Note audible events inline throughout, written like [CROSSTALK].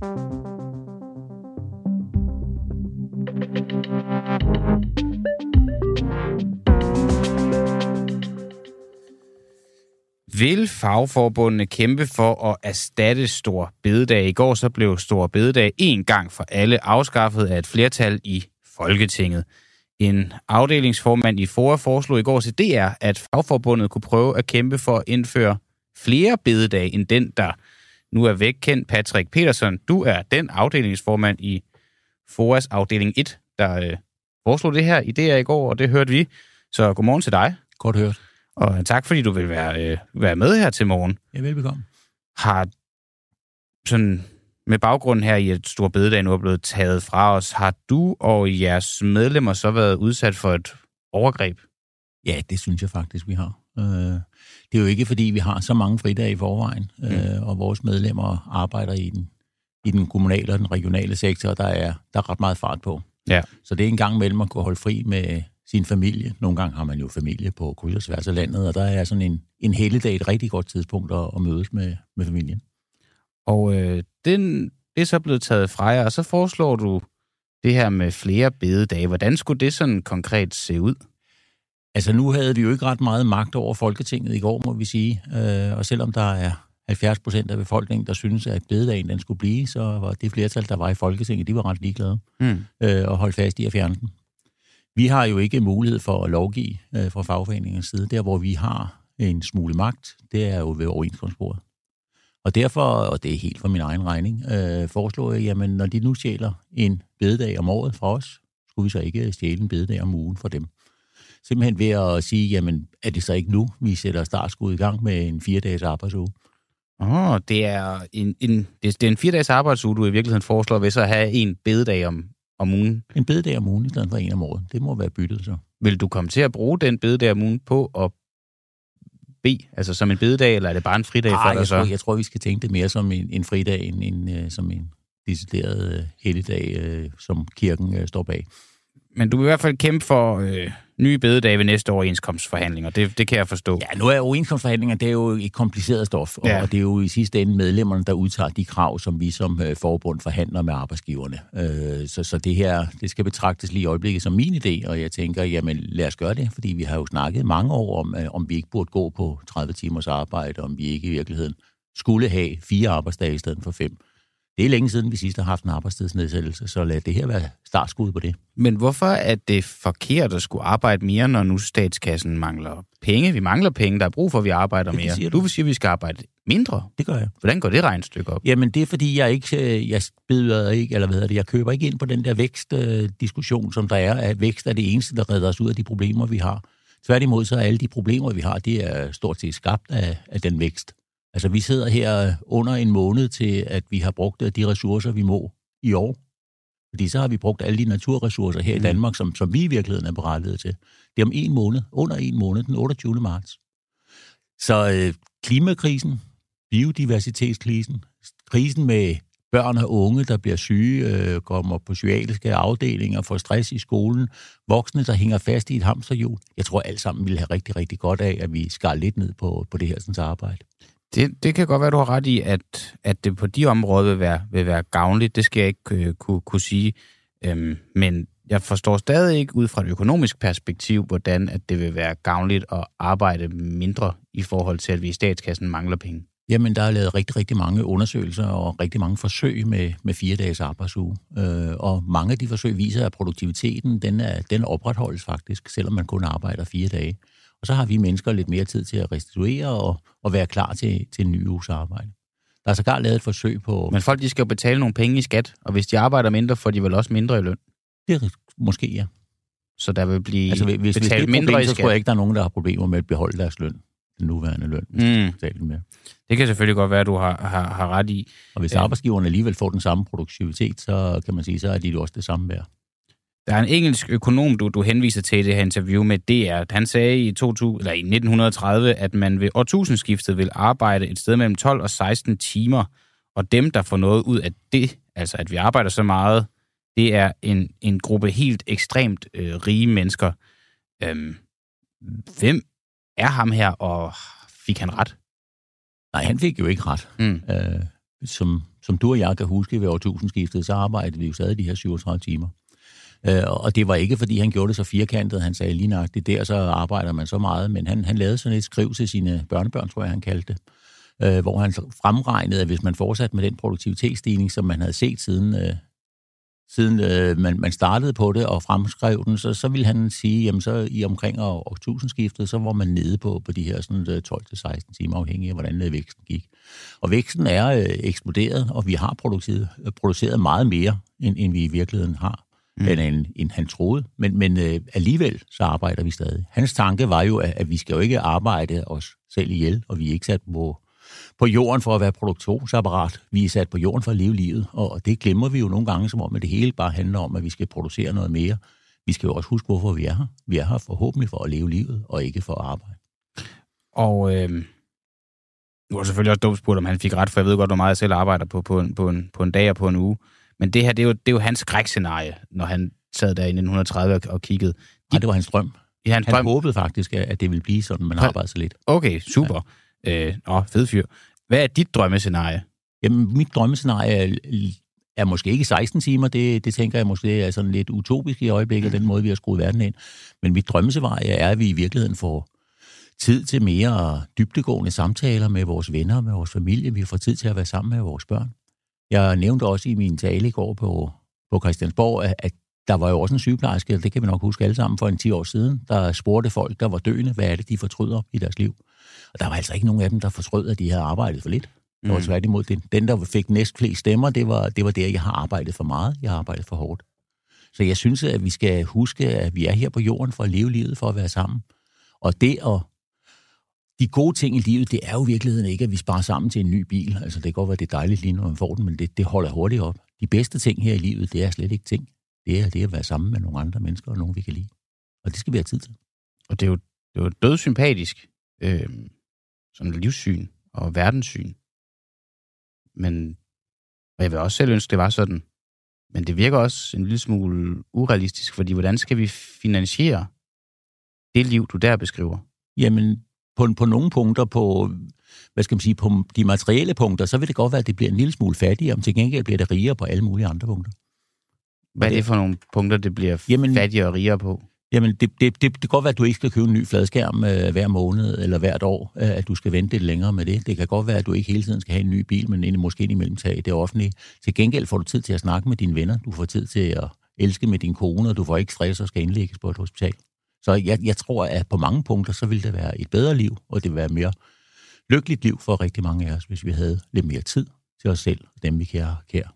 Vil fagforbundene kæmpe for at erstatte Stor Bededag? I går så blev Stor Bededag en gang for alle afskaffet af et flertal i Folketinget. En afdelingsformand i FOA foreslog i går til DR, at fagforbundet kunne prøve at kæmpe for at indføre flere bededage end den, der nu er væk kendt. Patrick Petersen, du er den afdelingsformand i FOAs afdeling 1, der øh, foreslog det her i DR i går, og det hørte vi. Så godmorgen til dig. Godt hørt. Og tak, fordi du vil være, øh, være med her til morgen. Ja, velbekomme. Har sådan med baggrunden her i, at Stor Bededag nu er blevet taget fra os, har du og jeres medlemmer så været udsat for et overgreb? Ja, det synes jeg faktisk, vi har. Øh, det er jo ikke, fordi vi har så mange fridage i forvejen, mm. øh, og vores medlemmer arbejder i den, i den kommunale og den regionale sektor, der er, der er ret meget fart på. Ja. Så det er en gang mellem at kunne holde fri med sin familie. Nogle gange har man jo familie på kryds og tværs af landet, og der er sådan en, en helligdag et rigtig godt tidspunkt at, at mødes med, med familien. Og øh, den, det er så blevet taget fra jer, og så foreslår du det her med flere bededage. Hvordan skulle det sådan konkret se ud? Altså nu havde vi jo ikke ret meget magt over Folketinget i går, må vi sige. Øh, og selvom der er 70 procent af befolkningen, der synes, at bededagen den skulle blive, så var det flertal, der var i Folketinget, de var ret ligeglade mm. øh, og holdt fast i at fjerne den. Vi har jo ikke mulighed for at lovgive øh, fra fagforeningens side. Der, hvor vi har en smule magt, det er jo ved overenskomstbordet. Og derfor, og det er helt for min egen regning, øh, foreslår jeg, jamen når de nu stjæler en bededag om året fra os, skulle vi så ikke stjæle en bededag om ugen for dem. Simpelthen ved at sige, jamen er det så ikke nu, vi sætter startskud i gang med en fire-dages arbejdsuge? Åh, oh, det er en, en, det, det er en fire-dages arbejdsuge, du i virkeligheden foreslår, ved så at have en bededag om, om ugen. En bededag om ugen i stedet for en om året. Det må være byttet så. Vil du komme til at bruge den bededag om ugen på at bede, altså som en bededag, eller er det bare en fridag Arh, for dig så? Tror, jeg tror, vi skal tænke det mere som en, en fridag, end en, uh, som en decideret uh, helligdag, uh, som kirken uh, står bag. Men du vil i hvert fald kæmpe for øh, nye bededage ved næste overenskomstforhandlinger. Det, det kan jeg forstå. Ja, nu er overenskomstforhandlinger, det er jo et kompliceret stof, ja. og det er jo i sidste ende medlemmerne, der udtager de krav, som vi som øh, forbund forhandler med arbejdsgiverne. Øh, så, så det her, det skal betragtes lige i øjeblikket som min idé, og jeg tænker, jamen lad os gøre det, fordi vi har jo snakket mange år om, øh, om vi ikke burde gå på 30 timers arbejde, om vi ikke i virkeligheden skulle have fire arbejdsdage i stedet for fem. Det er længe siden, vi sidst har haft en arbejdstidsnedsættelse, så lad det her være startskud på det. Men hvorfor er det forkert at skulle arbejde mere, når nu statskassen mangler penge? Vi mangler penge, der er brug for, at vi arbejder mere. siger Du. du. vil sige, at vi skal arbejde mindre. Det gør jeg. Hvordan går det regnstykke op? Jamen, det er fordi, jeg ikke, øh, jeg beder ikke, eller hvad hedder det, jeg køber ikke ind på den der vækstdiskussion, som der er, at vækst er det eneste, der redder os ud af de problemer, vi har. Tværtimod så er alle de problemer, vi har, det er stort set skabt af, af den vækst. Altså, vi sidder her under en måned til, at vi har brugt de ressourcer, vi må i år. Fordi så har vi brugt alle de naturressourcer her mm. i Danmark, som, som vi i virkeligheden er berettiget til. Det er om en måned, under en måned, den 28. marts. Så øh, klimakrisen, biodiversitetskrisen, krisen med børn og unge, der bliver syge, øh, kommer på psykiatriske afdelinger, får stress i skolen, voksne, der hænger fast i et hamsterhjul. Jeg tror alt sammen ville have rigtig, rigtig godt af, at vi skar lidt ned på, på det her sådan, arbejde. Det, det kan godt være, du har ret i, at, at det på de områder vil være, vil være gavnligt. Det skal jeg ikke øh, kunne, kunne sige. Øhm, men jeg forstår stadig ikke ud fra et økonomisk perspektiv, hvordan at det vil være gavnligt at arbejde mindre i forhold til, at vi i statskassen mangler penge. Jamen, der er lavet rigtig, rigtig mange undersøgelser og rigtig mange forsøg med, med fire dages arbejdsuge. Øh, og mange af de forsøg viser, at produktiviteten den, er, den opretholdes faktisk, selvom man kun arbejder fire dage. Og så har vi mennesker lidt mere tid til at restituere og, og være klar til, til en ny uges arbejde. Der er sågar lavet et forsøg på... Men folk de skal jo betale nogle penge i skat, og hvis de arbejder mindre, får de vel også mindre i løn. Det er måske, ja. Så der vil blive Altså, hvis, hvis det er betalt mindre problem, i så skat. tror jeg ikke, der er nogen, der har problemer med at beholde deres løn. Den nuværende løn, hvis Mm. betale mere. Det kan selvfølgelig godt være, at du har, har, har ret i. Og hvis Ja. arbejdsgiverne alligevel får den samme produktivitet, så kan man sige, så er de også det samme værd. Der er en engelsk økonom, du, du henviser til i det her interview med DR. Han sagde i, 2000, eller i 1930, at man ved årtusindskiftet vil arbejde et sted mellem 12 og 16 timer, og dem, der får noget ud af det, altså at vi arbejder så meget, det er en, en gruppe helt ekstremt øh, rige mennesker. Øhm, hvem er ham her, og fik han ret? Nej, han fik jo ikke ret. Mm. Øh, som som du og jeg kan huske ved årtusindskiftet, så arbejdede vi jo stadig de her 37 timer. Øh, og det var ikke, fordi han gjorde det så firkantet. Han sagde lige nok, det der, så arbejder man så meget. Men han, han lavede sådan et skriv til sine børnebørn, tror jeg, han kaldte det. Øh, hvor han fremregnede, at hvis man fortsatte med den produktivitetsstigning, som man havde set siden, øh, siden øh, man, man startede på det og fremskrev den, så, så ville han sige, jamen så i omkring år, årtusindskiftet, så var man nede på, på de her sådan, øh, 12-16 timer, afhængig af, hvordan øh, væksten gik. Og væksten er øh, eksploderet, og vi har produceret, øh, produceret meget mere, end, end vi i virkeligheden har mm. end, end, han troede. Men, men øh, alligevel så arbejder vi stadig. Hans tanke var jo, at, at vi skal jo ikke arbejde os selv ihjel, og vi er ikke sat på, på jorden for at være produktionsapparat. Vi er sat på jorden for at leve livet, og det glemmer vi jo nogle gange, som om at det hele bare handler om, at vi skal producere noget mere. Vi skal jo også huske, hvorfor vi er her. Vi er her forhåbentlig for at leve livet, og ikke for at arbejde. Og øh, nu var selvfølgelig også dumt spurgt, om han fik ret, for jeg ved godt, hvor meget jeg selv arbejder på, på, en, på, en, på en dag og på en uge. Men det her, det er jo, det er jo hans skrækscenarie, når han sad der i 1930 og, og kiggede. De, Nej, det var hans drøm. Ja, hans han drøm. håbede faktisk, at det ville blive sådan, man arbejder så lidt. Okay, super. Ja. Øh, åh, fed fyr. Hvad er dit drømmescenarie? Jamen, mit drømmescenarie er, er måske ikke 16 timer. Det, det tænker jeg måske er sådan lidt utopisk i øjeblikket, den måde, vi har skruet verden ind. Men mit drømmescenarie er, at vi i virkeligheden får tid til mere dybtegående samtaler med vores venner, med vores familie. Vi får tid til at være sammen med vores børn. Jeg nævnte også i min tale i går på, på Christiansborg, at, der var jo også en sygeplejerske, det kan vi nok huske alle sammen, for en 10 år siden, der spurgte folk, der var døende, hvad er det, de fortryder i deres liv. Og der var altså ikke nogen af dem, der fortrød, at de havde arbejdet for lidt. Det var mm. tværtimod den, den, der fik næst flest stemmer, det var, det var der, jeg har arbejdet for meget, jeg har arbejdet for hårdt. Så jeg synes, at vi skal huske, at vi er her på jorden for at leve livet, for at være sammen. Og det at de gode ting i livet, det er jo i virkeligheden ikke, at vi sparer sammen til en ny bil. Altså, det kan godt være, det er dejligt lige, når man får den, men det, det holder hurtigt op. De bedste ting her i livet, det er slet ikke ting. Det er det at være sammen med nogle andre mennesker, og nogen vi kan lide. Og det skal vi have tid til. Og det er jo, det er jo dødsympatisk, øh, sådan livssyn og verdenssyn. Men, og jeg vil også selv ønske, det var sådan. Men det virker også en lille smule urealistisk, fordi hvordan skal vi finansiere det liv, du der beskriver? Jamen, på, på nogle punkter, på, hvad skal man sige, på de materielle punkter, så vil det godt være, at det bliver en lille smule fattigere, men til gengæld bliver det rigere på alle mulige andre punkter. Hvad er det for nogle punkter, det bliver jamen, fattigere og rigere på? Jamen, det, det, det, det kan godt være, at du ikke skal købe en ny fladskærm øh, hver måned eller hvert år, øh, at du skal vente lidt længere med det. Det kan godt være, at du ikke hele tiden skal have en ny bil, men måske imellem tage det offentlige. Til gengæld får du tid til at snakke med dine venner, du får tid til at elske med din kone, og du får ikke stress og skal indlægges på et hospital. Så jeg, jeg tror, at på mange punkter, så ville det være et bedre liv, og det ville være et mere lykkeligt liv for rigtig mange af os, hvis vi havde lidt mere tid til os selv og dem, vi kære. kære.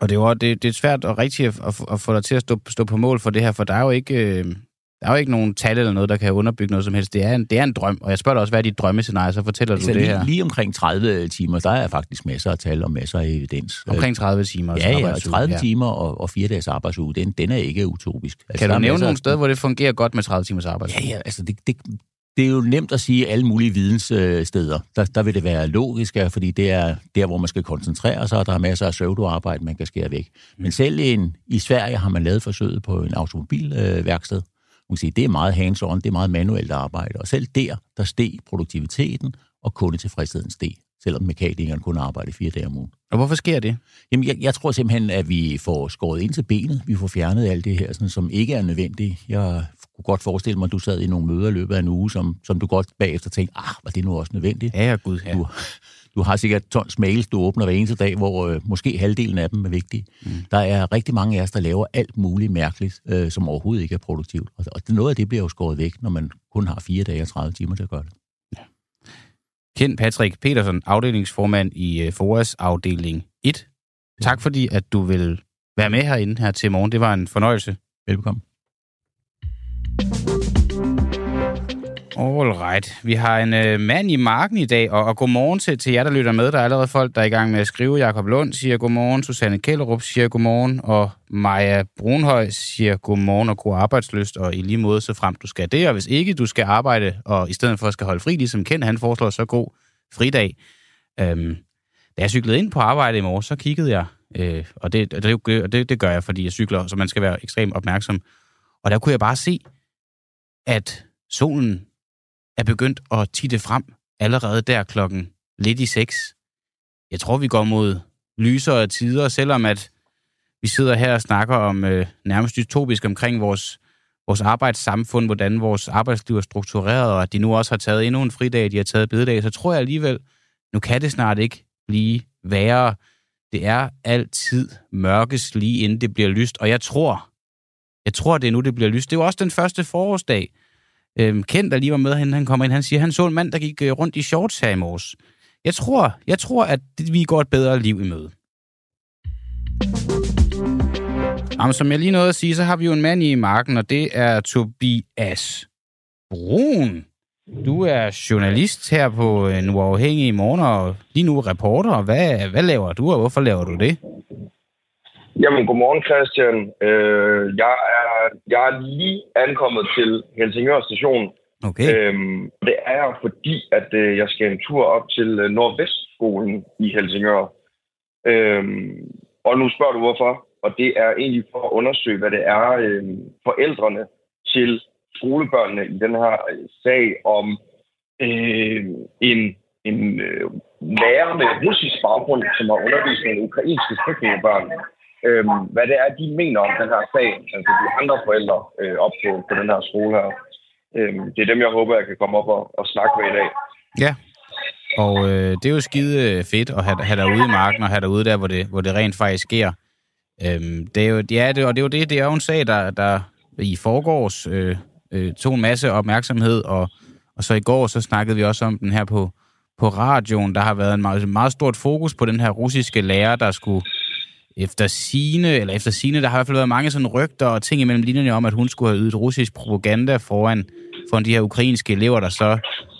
Og det er jo det, det er svært og rigtigt at, at, at få dig til at stå, stå på mål for det her, for der er jo ikke... Øh der er jo ikke nogen tal eller noget, der kan underbygge noget som helst. Det er en, det er en drøm, og jeg spørger dig også, hvad er dit drømmescenarie, så fortæller altså, du det lige, her. Lige omkring 30 timer, der er faktisk masser af tal og masser af evidens. Omkring 30 timer? Ja, ja, 30 ja. timer og, og 4 dages arbejdsuge, den, den er ikke utopisk. Altså, kan du nævne nogle steder, hvor det fungerer godt med 30 timers arbejdsuge? Ja, ja, altså det, det, det er jo nemt at sige alle mulige videnssteder. Der, der vil det være logisk, fordi det er der, hvor man skal koncentrere sig, og der er masser af pseudoarbejde, man kan skære væk. Men mm. selv en, i Sverige har man lavet forsøget på en automobilværksted, man kan sige, det er meget hands-on, det er meget manuelt arbejde. Og selv der, der steg produktiviteten, og kundetilfredsheden steg, selvom mekanikeren kun arbejder fire dage om ugen. Og hvorfor sker det? Jamen, jeg, jeg tror simpelthen, at vi får skåret ind til benet. Vi får fjernet alt det her, sådan, som ikke er nødvendigt. Jeg kunne godt forestille mig, at du sad i nogle møder i løbet af en uge, som, som du godt bagefter tænkte, ah, var det nu også nødvendigt? Ja, gud, ja. Du, du har sikkert tons mails, du åbner hver eneste dag, hvor øh, måske halvdelen af dem er vigtige. Mm. Der er rigtig mange af os, der laver alt muligt mærkeligt, øh, som overhovedet ikke er produktivt. Og, og noget af det bliver jo skåret væk, når man kun har fire dage og 30 timer til at gøre det. Ja. Kend Patrick Petersen, afdelingsformand i øh, FOAS afdeling 1. Tak fordi, at du vil være med herinde her til morgen. Det var en fornøjelse. Velkommen. All right. Vi har en øh, mand i marken i dag, og, og godmorgen til, til jer, der lytter med. Der er allerede folk, der er i gang med at skrive. Jakob Lund siger godmorgen, Susanne Kellerup siger godmorgen, og Maja Brunhøj siger godmorgen og god arbejdsløst, og i lige måde så frem du skal det. Og hvis ikke du skal arbejde, og i stedet for skal holde fri, ligesom Ken han foreslår, så god fridag. Øhm, da jeg cyklede ind på arbejde i morges, så kiggede jeg, øh, og, det, og, det, og det, det gør jeg, fordi jeg cykler, så man skal være ekstremt opmærksom. Og der kunne jeg bare se, at solen er begyndt at titte frem allerede der klokken lidt i seks. jeg tror, vi går mod lysere tider, selvom at vi sidder her og snakker om øh, nærmest dystopisk omkring vores, vores arbejdssamfund, hvordan vores arbejdsliv er struktureret, og at de nu også har taget endnu en fridag, de har taget bededag, så tror jeg alligevel, nu kan det snart ikke blive værre. Det er altid mørkes lige inden det bliver lyst, og jeg tror, jeg tror, det er nu, det bliver lyst. Det var også den første forårsdag. Øhm, Kent, der lige var med, han, han kommer ind, han siger, han så en mand, der gik øh, rundt i shorts her i morges. Jeg tror, jeg tror, at vi går et bedre liv i møde. Jamen, som jeg lige nåede at sige, så har vi jo en mand i marken, og det er Tobias Brun. Du er journalist her på øh, en uafhængig morgen, og lige nu reporter. Hvad, hvad laver du, og hvorfor laver du det? Jamen, godmorgen Christian. Øh, jeg, er, jeg er lige ankommet til Helsingør station. Okay. Øhm, det er jeg, fordi at øh, jeg skal en tur op til øh, Nordvestskolen i Helsingør. Øhm, og nu spørger du hvorfor. Og det er egentlig for at undersøge, hvad det er øh, forældrene til skolebørnene i den her øh, sag om øh, en, en øh, lærer med russisk baggrund, som har undervist nogle ukrainske flygtningebørn øh, hvad det er, de mener om den her sag, altså de andre forældre øh, op på, på den her skole her. Øh, det er dem, jeg håber, jeg kan komme op og, og snakke med i dag. Ja, og øh, det er jo skide øh, fedt at have, have dig ude i marken og have dig ude der, hvor det, hvor det rent faktisk sker. Øhm, det er jo, ja, det, og det er jo det, det er jo en sag, der, der i forgårs øh, øh, tog en masse opmærksomhed, og, og så i går så snakkede vi også om den her på, på radioen. Der har været en meget, meget stort fokus på den her russiske lærer, der skulle efter sine, eller efter sine, der har i hvert fald været mange sådan rygter og ting imellem linjerne om, at hun skulle have ydet russisk propaganda foran, foran de her ukrainske elever, der så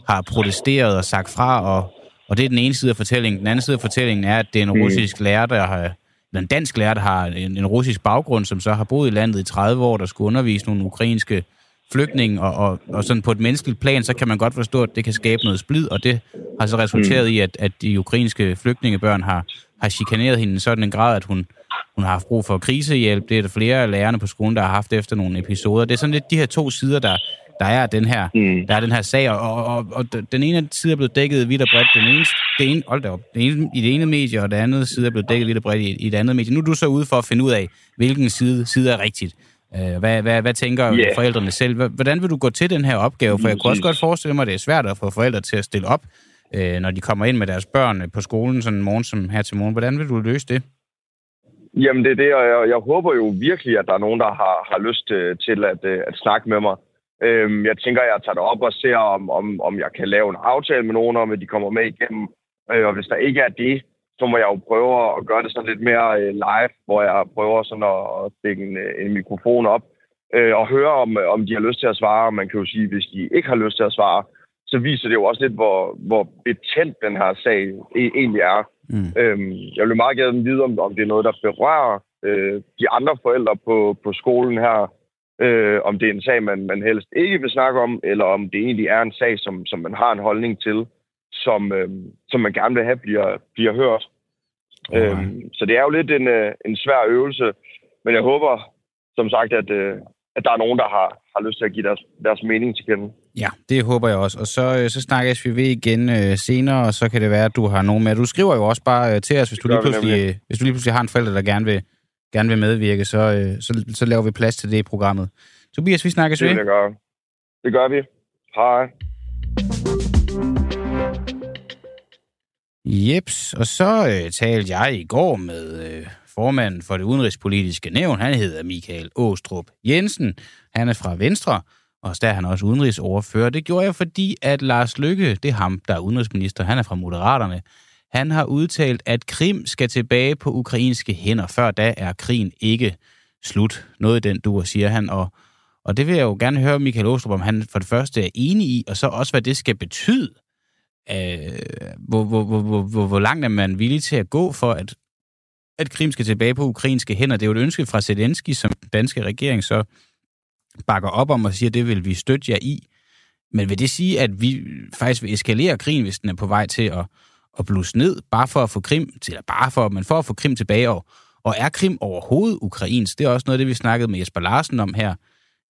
har protesteret og sagt fra, og, og det er den ene side af fortællingen. Den anden side af fortællingen er, at det er en mm. russisk lærer, der har, en dansk lærer, der har en, en russisk baggrund, som så har boet i landet i 30 år, der skulle undervise nogle ukrainske flygtninge, og, og, og sådan på et menneskeligt plan, så kan man godt forstå, at det kan skabe noget splid, og det har så resulteret mm. i, at, at de ukrainske flygtningebørn har, har chikaneret hende sådan en grad, at hun, hun har haft brug for krisehjælp. Det er der flere af lærerne på skolen, der har haft efter nogle episoder. Det er sådan lidt de her to sider, der, der er den her, mm. der er den her sag, og, og, og den ene side er blevet dækket vidt og bredt, den ene, det ene, hold da op, det ene, i det ene medie, og det andet side er blevet dækket vidt og bredt i, i det andet medie. Nu er du så ude for at finde ud af, hvilken side, side er rigtigt. Uh, hvad, hvad, hvad tænker yeah. forældrene selv? Hvordan vil du gå til den her opgave? For jeg kunne også godt forestille mig, at det er svært at få forældre til at stille op øh, når de kommer ind med deres børn øh, på skolen sådan en morgen som her til morgen. Hvordan vil du løse det? Jamen det er det, og jeg, jeg håber jo virkelig, at der er nogen, der har, har lyst øh, til at, øh, at snakke med mig. Øhm, jeg tænker, jeg tager det op og ser, om, om, om jeg kan lave en aftale med nogen om, at de kommer med igennem. Øh, og hvis der ikke er det, så må jeg jo prøve at gøre det sådan lidt mere øh, live, hvor jeg prøver sådan at, at stikke en, øh, en mikrofon op øh, og høre, om, om de har lyst til at svare. Man kan jo sige, hvis de ikke har lyst til at svare, så viser det jo også lidt, hvor, hvor betændt den her sag e- egentlig er. Mm. Øhm, jeg vil meget gerne vide, om, om det er noget, der berører øh, de andre forældre på, på skolen her. Øh, om det er en sag, man, man helst ikke vil snakke om, eller om det egentlig er en sag, som, som man har en holdning til, som, øh, som man gerne vil have bliver, bliver hørt. Okay. Øhm, så det er jo lidt en, øh, en svær øvelse, men jeg håber, som sagt, at, øh, at der er nogen, der har, har lyst til at give deres, deres mening til kende. Ja, det håber jeg også. Og så, øh, så snakkes vi ved igen øh, senere, og så kan det være, at du har nogen med. Du skriver jo også bare øh, til os, hvis du, lige pludselig, øh, hvis du lige pludselig har en forælder, der gerne vil, gerne vil medvirke, så, øh, så, så laver vi plads til det i programmet. Tobias, vi snakkes ved. Det gør, det gør vi. Hej. Jeps, og så øh, talte jeg i går med øh, formanden for det udenrigspolitiske nævn. Han hedder Michael Åstrup Jensen. Han er fra Venstre, og der er han også udenrigsordfører. Det gjorde jeg, fordi at Lars Lykke, det er ham, der er udenrigsminister, han er fra Moderaterne, han har udtalt, at Krim skal tilbage på ukrainske hænder. Før da er krigen ikke slut. Noget den du siger han. Og, og det vil jeg jo gerne høre Michael Åstrup, om han for det første er enig i, og så også, hvad det skal betyde. Øh, hvor, hvor, hvor, hvor, hvor langt er man villig til at gå for, at, at Krim skal tilbage på ukrainske hænder? Det er jo et ønske fra Zelensky, som den danske regering så bakker op om og siger, at det vil vi støtte jer i. Men vil det sige, at vi faktisk vil eskalere krigen, hvis den er på vej til at, at blusse ned, bare for at få Krim, eller bare for, men for at få Krim tilbage? Og, og er Krim overhovedet ukrainsk? Det er også noget af det, vi snakkede med Jesper Larsen om her,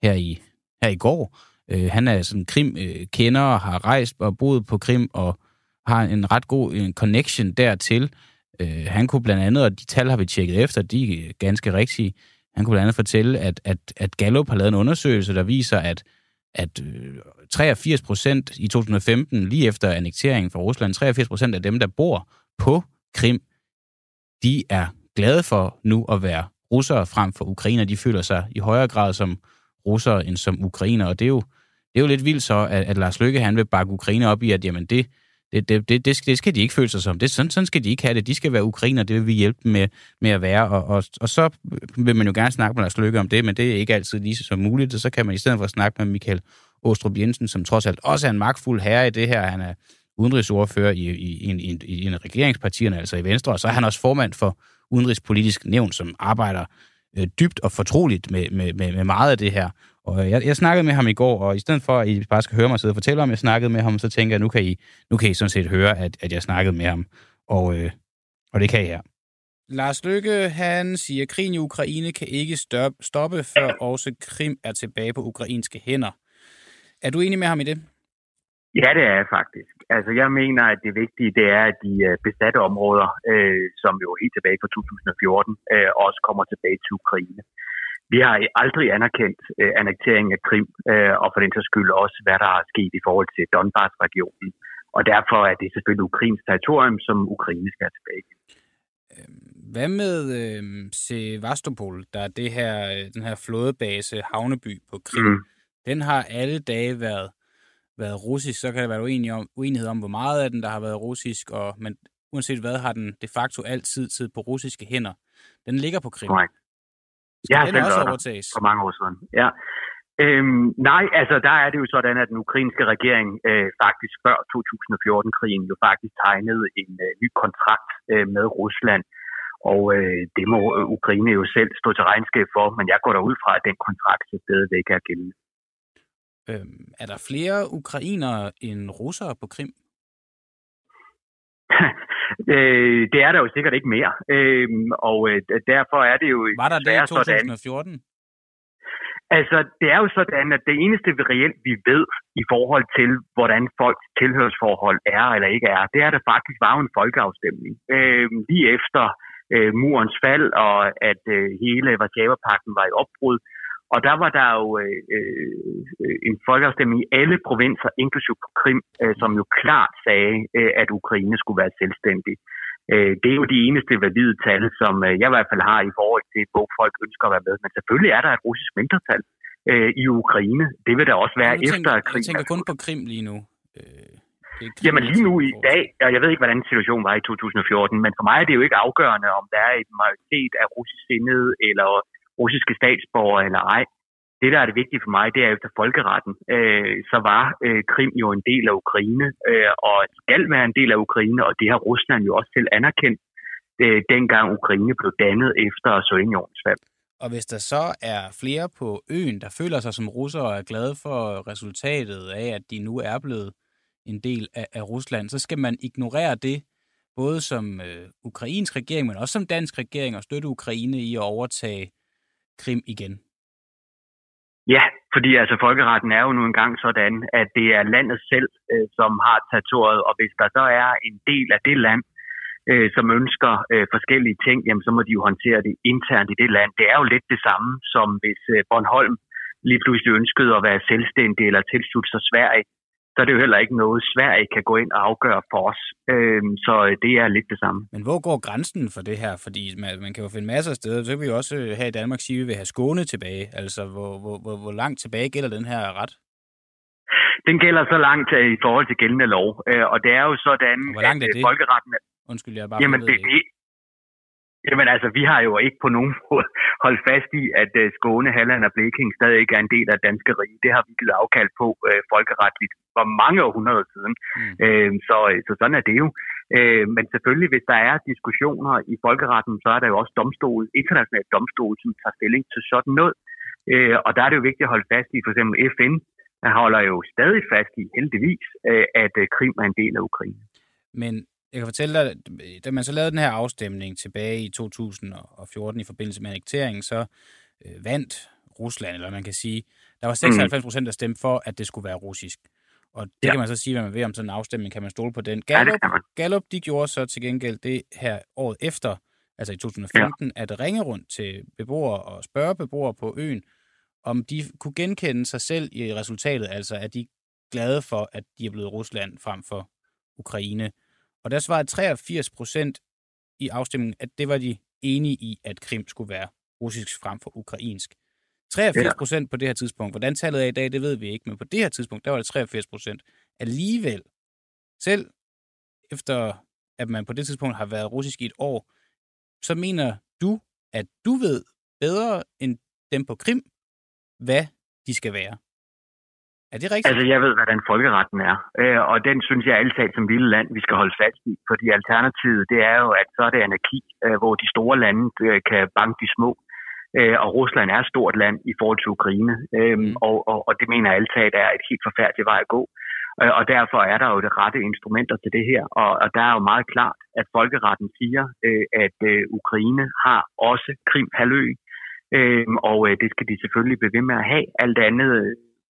her, i, her i går. Øh, han er sådan Krim-kender og har rejst og boet på Krim og har en ret god en connection dertil. Øh, han kunne blandt andet, og de tal har vi tjekket efter, de er ganske rigtige, han kunne blandt andet fortælle, at, at, at Gallup har lavet en undersøgelse, der viser, at, at øh, 83 procent i 2015, lige efter annekteringen fra Rusland, 83 procent af dem, der bor på Krim, de er glade for nu at være russere frem for ukrainer. De føler sig i højere grad som russere end som ukrainer, og det er jo, det er jo lidt vildt så, at, at Lars Løkke han vil bakke ukrainer op i, at jamen det, det, det, det, det, skal, det skal de ikke føle sig som. Det, sådan, sådan skal de ikke have det. De skal være ukrainer, det vil vi hjælpe dem med, med at være. Og, og, og så vil man jo gerne snakke med Lars Løkke om det, men det er ikke altid lige så muligt. Og så kan man i stedet for at snakke med Michael Åstrup Jensen, som trods alt også er en magtfuld herre i det her. Han er udenrigsordfører i, i, i, i, i en af regeringspartierne, altså i Venstre, og så er han også formand for Udenrigspolitisk Nævn, som arbejder øh, dybt og fortroligt med, med, med, med meget af det her. Og jeg, jeg snakkede med ham i går, og i stedet for, at I bare skal høre mig sidde og fortælle om, at jeg snakkede med ham, så tænker jeg, at nu kan I, nu kan I sådan set høre, at, at jeg snakkede med ham. Og, øh, og det kan I her. Lars Lykke, han siger, at krigen i Ukraine kan ikke stoppe, før også Krim er tilbage på ukrainske hænder. Er du enig med ham i det? Ja, det er jeg faktisk. Altså, jeg mener, at det vigtige, det er, at de øh, besatte områder, øh, som jo helt tilbage fra 2014, øh, også kommer tilbage til Ukraine. Vi har aldrig anerkendt øh, annekteringen af Krim, øh, og for den sags skyld også, hvad der er sket i forhold til Donbass-regionen. Og derfor er det selvfølgelig ukrainsk territorium, som Ukraine skal have tilbage. Øhm, hvad med øh, Sevastopol, der er det her, øh, den her flådebase, havneby på Krim? Mm. Den har alle dage været, været russisk. Så kan der være uenighed om, uenighed om, hvor meget af den, der har været russisk. Og, men uanset hvad, har den de facto altid tid på russiske hænder. Den ligger på Krim. Correct. Skal jeg den også overtages? For mange år siden, ja. Øhm, nej, altså der er det jo sådan, at den ukrainske regering øh, faktisk før 2014-krigen jo faktisk tegnede en øh, ny kontrakt øh, med Rusland. Og øh, det må Ukraine jo selv stå til regnskab for, men jeg går derud fra, at den kontrakt så stadigvæk er gældende. Øhm, er der flere ukrainere end russere på Krim? [LAUGHS] øh, det er der jo sikkert ikke mere. Øh, og øh, derfor er det jo... Var der det i 2014? Sådan, Altså, det er jo sådan, at det eneste vi reelt vi ved i forhold til, hvordan folks tilhørsforhold er eller ikke er, det er, at der faktisk var en folkeafstemning. Øh, lige efter øh, murens fald, og at øh, hele Varsava-pakten var i opbrud, og der var der jo øh, øh, en folkeafstemning i alle provinser, inklusive på Krim, øh, som jo klart sagde, øh, at Ukraine skulle være selvstændig. Øh, det er jo de eneste valide tal, som øh, jeg i hvert fald har i forhold til, hvor folk ønsker at være med. Men selvfølgelig er der et russisk mindretal øh, i Ukraine. Det vil der også være tænker, efter krigen. Jeg tænker kun på Krim lige nu. Øh, Jamen lige nu i dag, og jeg ved ikke, hvordan situationen var i 2014, men for mig er det jo ikke afgørende, om der er en majoritet af russisk sindede eller russiske statsborgere eller ej. Det, der er det vigtige for mig, det er efter folkeretten. Øh, så var øh, Krim jo en del af Ukraine, øh, og skal være en del af Ukraine, og det har Rusland jo også til anerkendt, øh, dengang Ukraine blev dannet efter Sovjetunionens fald. Og hvis der så er flere på øen, der føler sig som russere og er glade for resultatet af, at de nu er blevet en del af, af Rusland, så skal man ignorere det, både som øh, ukrainsk regering, men også som dansk regering, og støtte Ukraine i at overtage Krim igen? Ja, fordi altså folkeretten er jo nu engang sådan, at det er landet selv, øh, som har territoriet, og hvis der så er en del af det land, øh, som ønsker øh, forskellige ting, jamen så må de jo håndtere det internt i det land. Det er jo lidt det samme, som hvis øh, Bornholm lige pludselig ønskede at være selvstændig eller tilslutte sig Sverige så er det jo heller ikke noget, Sverige kan gå ind og afgøre for os. Øhm, så det er lidt det samme. Men hvor går grænsen for det her? Fordi man, man kan jo finde masser af steder. Så kan vi jo også her i Danmark sige, at vi vil have Skåne tilbage. Altså, hvor, hvor, hvor, hvor langt tilbage gælder den her ret? Den gælder så langt øh, i forhold til gældende lov. Øh, og det er jo sådan, hvor langt er at det? folkeretten... Undskyld, jeg bare Jamen, det, det, Jamen altså, vi har jo ikke på nogen [LAUGHS] måde holdt fast i, at uh, Skåne, Halland og Bleking stadig ikke er en del af danske rige. Det har vi givet afkald på uh, folkeretligt for mange århundreder siden. Mm. Uh, så, så sådan er det jo. Uh, men selvfølgelig, hvis der er diskussioner i folkeretten, så er der jo også domstol, international domstol, som tager stilling til sådan noget. Uh, og der er det jo vigtigt at holde fast i, for eksempel FN, der holder jo stadig fast i, heldigvis, uh, at uh, Krim er en del af Ukraine. Men jeg kan fortælle dig, da man så lavede den her afstemning tilbage i 2014 i forbindelse med annekteringen, så øh, vandt Rusland, eller man kan sige, der var 96 procent, der stemte for, at det skulle være russisk. Og det ja. kan man så sige, hvad man vil om sådan en afstemning. Kan man stole på den? Gallup, Gallup de gjorde så til gengæld det her året efter, altså i 2015, ja. at ringe rundt til beboere og spørge beboere på øen, om de kunne genkende sig selv i resultatet, altså at de glade for, at de er blevet Rusland frem for Ukraine. Og der svarede 83 procent i afstemningen, at det var de enige i, at Krim skulle være russisk frem for ukrainsk. 83 procent ja. på det her tidspunkt. Hvordan tallet er i dag, det ved vi ikke, men på det her tidspunkt, der var det 83 procent. Alligevel, selv efter at man på det tidspunkt har været russisk i et år, så mener du, at du ved bedre end dem på Krim, hvad de skal være. Er det rigtigt? Altså, jeg ved, hvad den folkeretten er. Øh, og den synes jeg altid som lille land, vi skal holde fast i. Fordi alternativet, det er jo, at så er det anarki, øh, hvor de store lande øh, kan banke de små. Og Rusland er et stort land i forhold til Ukraine. Mm. Og, og, og det mener altid er et helt forfærdeligt vej at gå. Og derfor er der jo det rette instrumenter til det her. Og, og der er jo meget klart, at folkeretten siger, at Ukraine har også Krim-halvøen. Og det skal de selvfølgelig blive ved med at have. Alt andet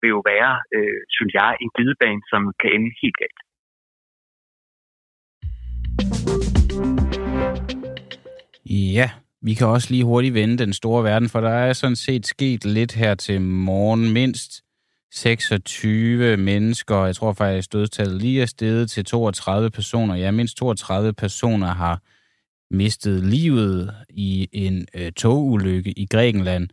vil jo være, øh, synes jeg, en glidebane, som kan ende helt galt. Ja, vi kan også lige hurtigt vende den store verden, for der er sådan set sket lidt her til morgen. Mindst 26 mennesker, jeg tror faktisk dødstallet lige er steget til 32 personer. Ja, mindst 32 personer har mistet livet i en øh, togulykke i Grækenland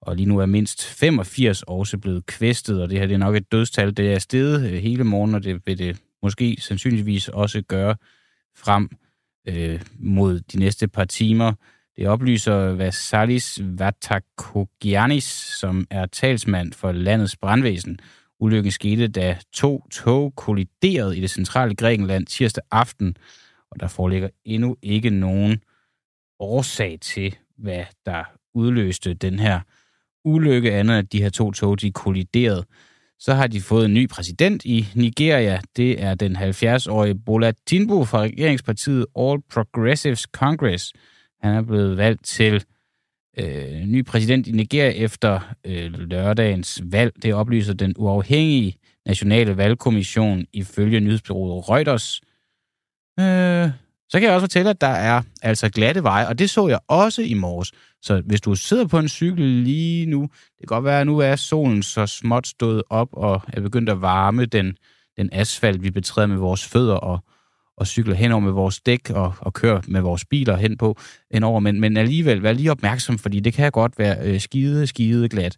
og lige nu er mindst 85 også blevet kvæstet, og det her det er nok et dødstal. Det er steget øh, hele morgen, og det vil det måske sandsynligvis også gøre frem øh, mod de næste par timer. Det oplyser Vasalis Vatakogianis, som er talsmand for landets brandvæsen. Ulykken skete, da to tog kolliderede i det centrale Grækenland tirsdag aften, og der foreligger endnu ikke nogen årsag til, hvad der udløste den her ulykke andet, at de her to tog de kolliderede. Så har de fået en ny præsident i Nigeria. Det er den 70-årige Bola Tinubu fra regeringspartiet All Progressives Congress. Han er blevet valgt til øh, ny præsident i Nigeria efter øh, lørdagens valg. Det oplyser den uafhængige nationale valgkommission ifølge nyhedsbyrået Reuters. Øh, så kan jeg også fortælle, at der er altså glatte veje, og det så jeg også i morges. Så hvis du sidder på en cykel lige nu, det kan godt være, at nu er solen så småt stået op og er begyndt at varme den, den asfalt, vi betræder med vores fødder og, og cykler henover med vores dæk og, og kører med vores biler hen på henover. Men, men alligevel, vær lige opmærksom, fordi det kan godt være øh, skide, skide glat.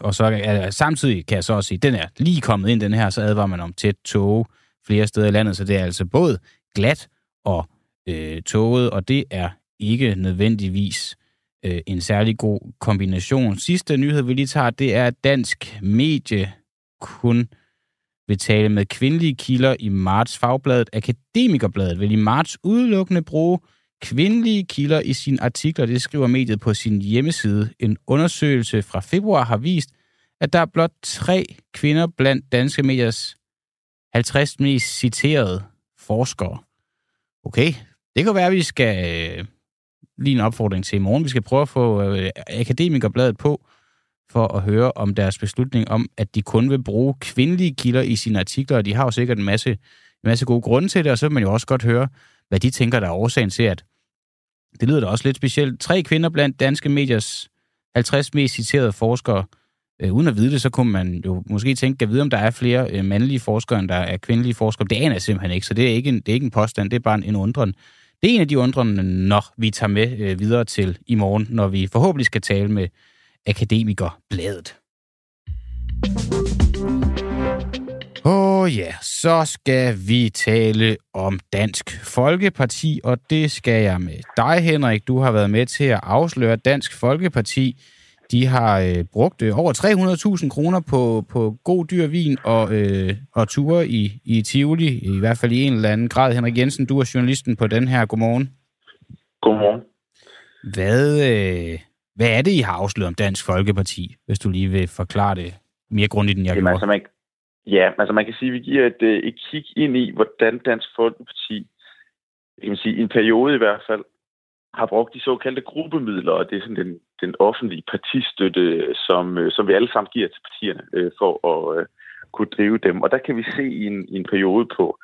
Og så øh, samtidig kan jeg så også sige, den er lige kommet ind, den her, så advarer man om tæt tog flere steder i landet, så det er altså både glat og øh, toget, og det er ikke nødvendigvis øh, en særlig god kombination. Sidste nyhed, vi lige tager, det er, at dansk medie kun vil tale med kvindelige kilder i marts. Fagbladet Akademikerbladet vil i marts udelukkende bruge kvindelige kilder i sine artikler. Det skriver mediet på sin hjemmeside. En undersøgelse fra februar har vist, at der er blot tre kvinder blandt danske mediers 50 mest citerede forskere. Okay, det kan være, at vi skal øh, lige en opfordring til i morgen. Vi skal prøve at få øh, Akademikerbladet på for at høre om deres beslutning om, at de kun vil bruge kvindelige kilder i sine artikler, og de har jo sikkert en masse, en masse gode grunde til det, og så vil man jo også godt høre, hvad de tænker, der er årsagen til, at det lyder da også lidt specielt. Tre kvinder blandt danske mediers 50 mest citerede forskere. Øh, uden at vide det, så kunne man jo måske tænke at vide, om der er flere øh, mandlige forskere, end der er kvindelige forskere. Det aner jeg simpelthen ikke, så det er ikke en, det er ikke en påstand, det er bare en, en undren. Det er en af de undrende, når vi tager med øh, videre til i morgen, når vi forhåbentlig skal tale med Akademikerbladet. Åh oh ja, så skal vi tale om Dansk Folkeparti, og det skal jeg med dig, Henrik. Du har været med til at afsløre Dansk Folkeparti de har øh, brugt øh, over 300.000 kroner på, på god dyr vin og, øh, og ture i, i Tivoli, i hvert fald i en eller anden grad. Henrik Jensen, du er journalisten på den her. Godmorgen. Godmorgen. Hvad, øh, hvad er det, I har afsløret om Dansk Folkeparti, hvis du lige vil forklare det mere grundigt, end jeg Jamen, altså, man, Ja, altså man kan sige, at vi giver et, øh, et kig ind i, hvordan Dansk Folkeparti, kan man sige, i en periode i hvert fald, har brugt de såkaldte gruppemidler, og det er sådan den, den offentlige partistøtte, som, øh, som vi alle sammen giver til partierne øh, for at, øh, kunne drive dem. Og der kan vi se i en, i en periode på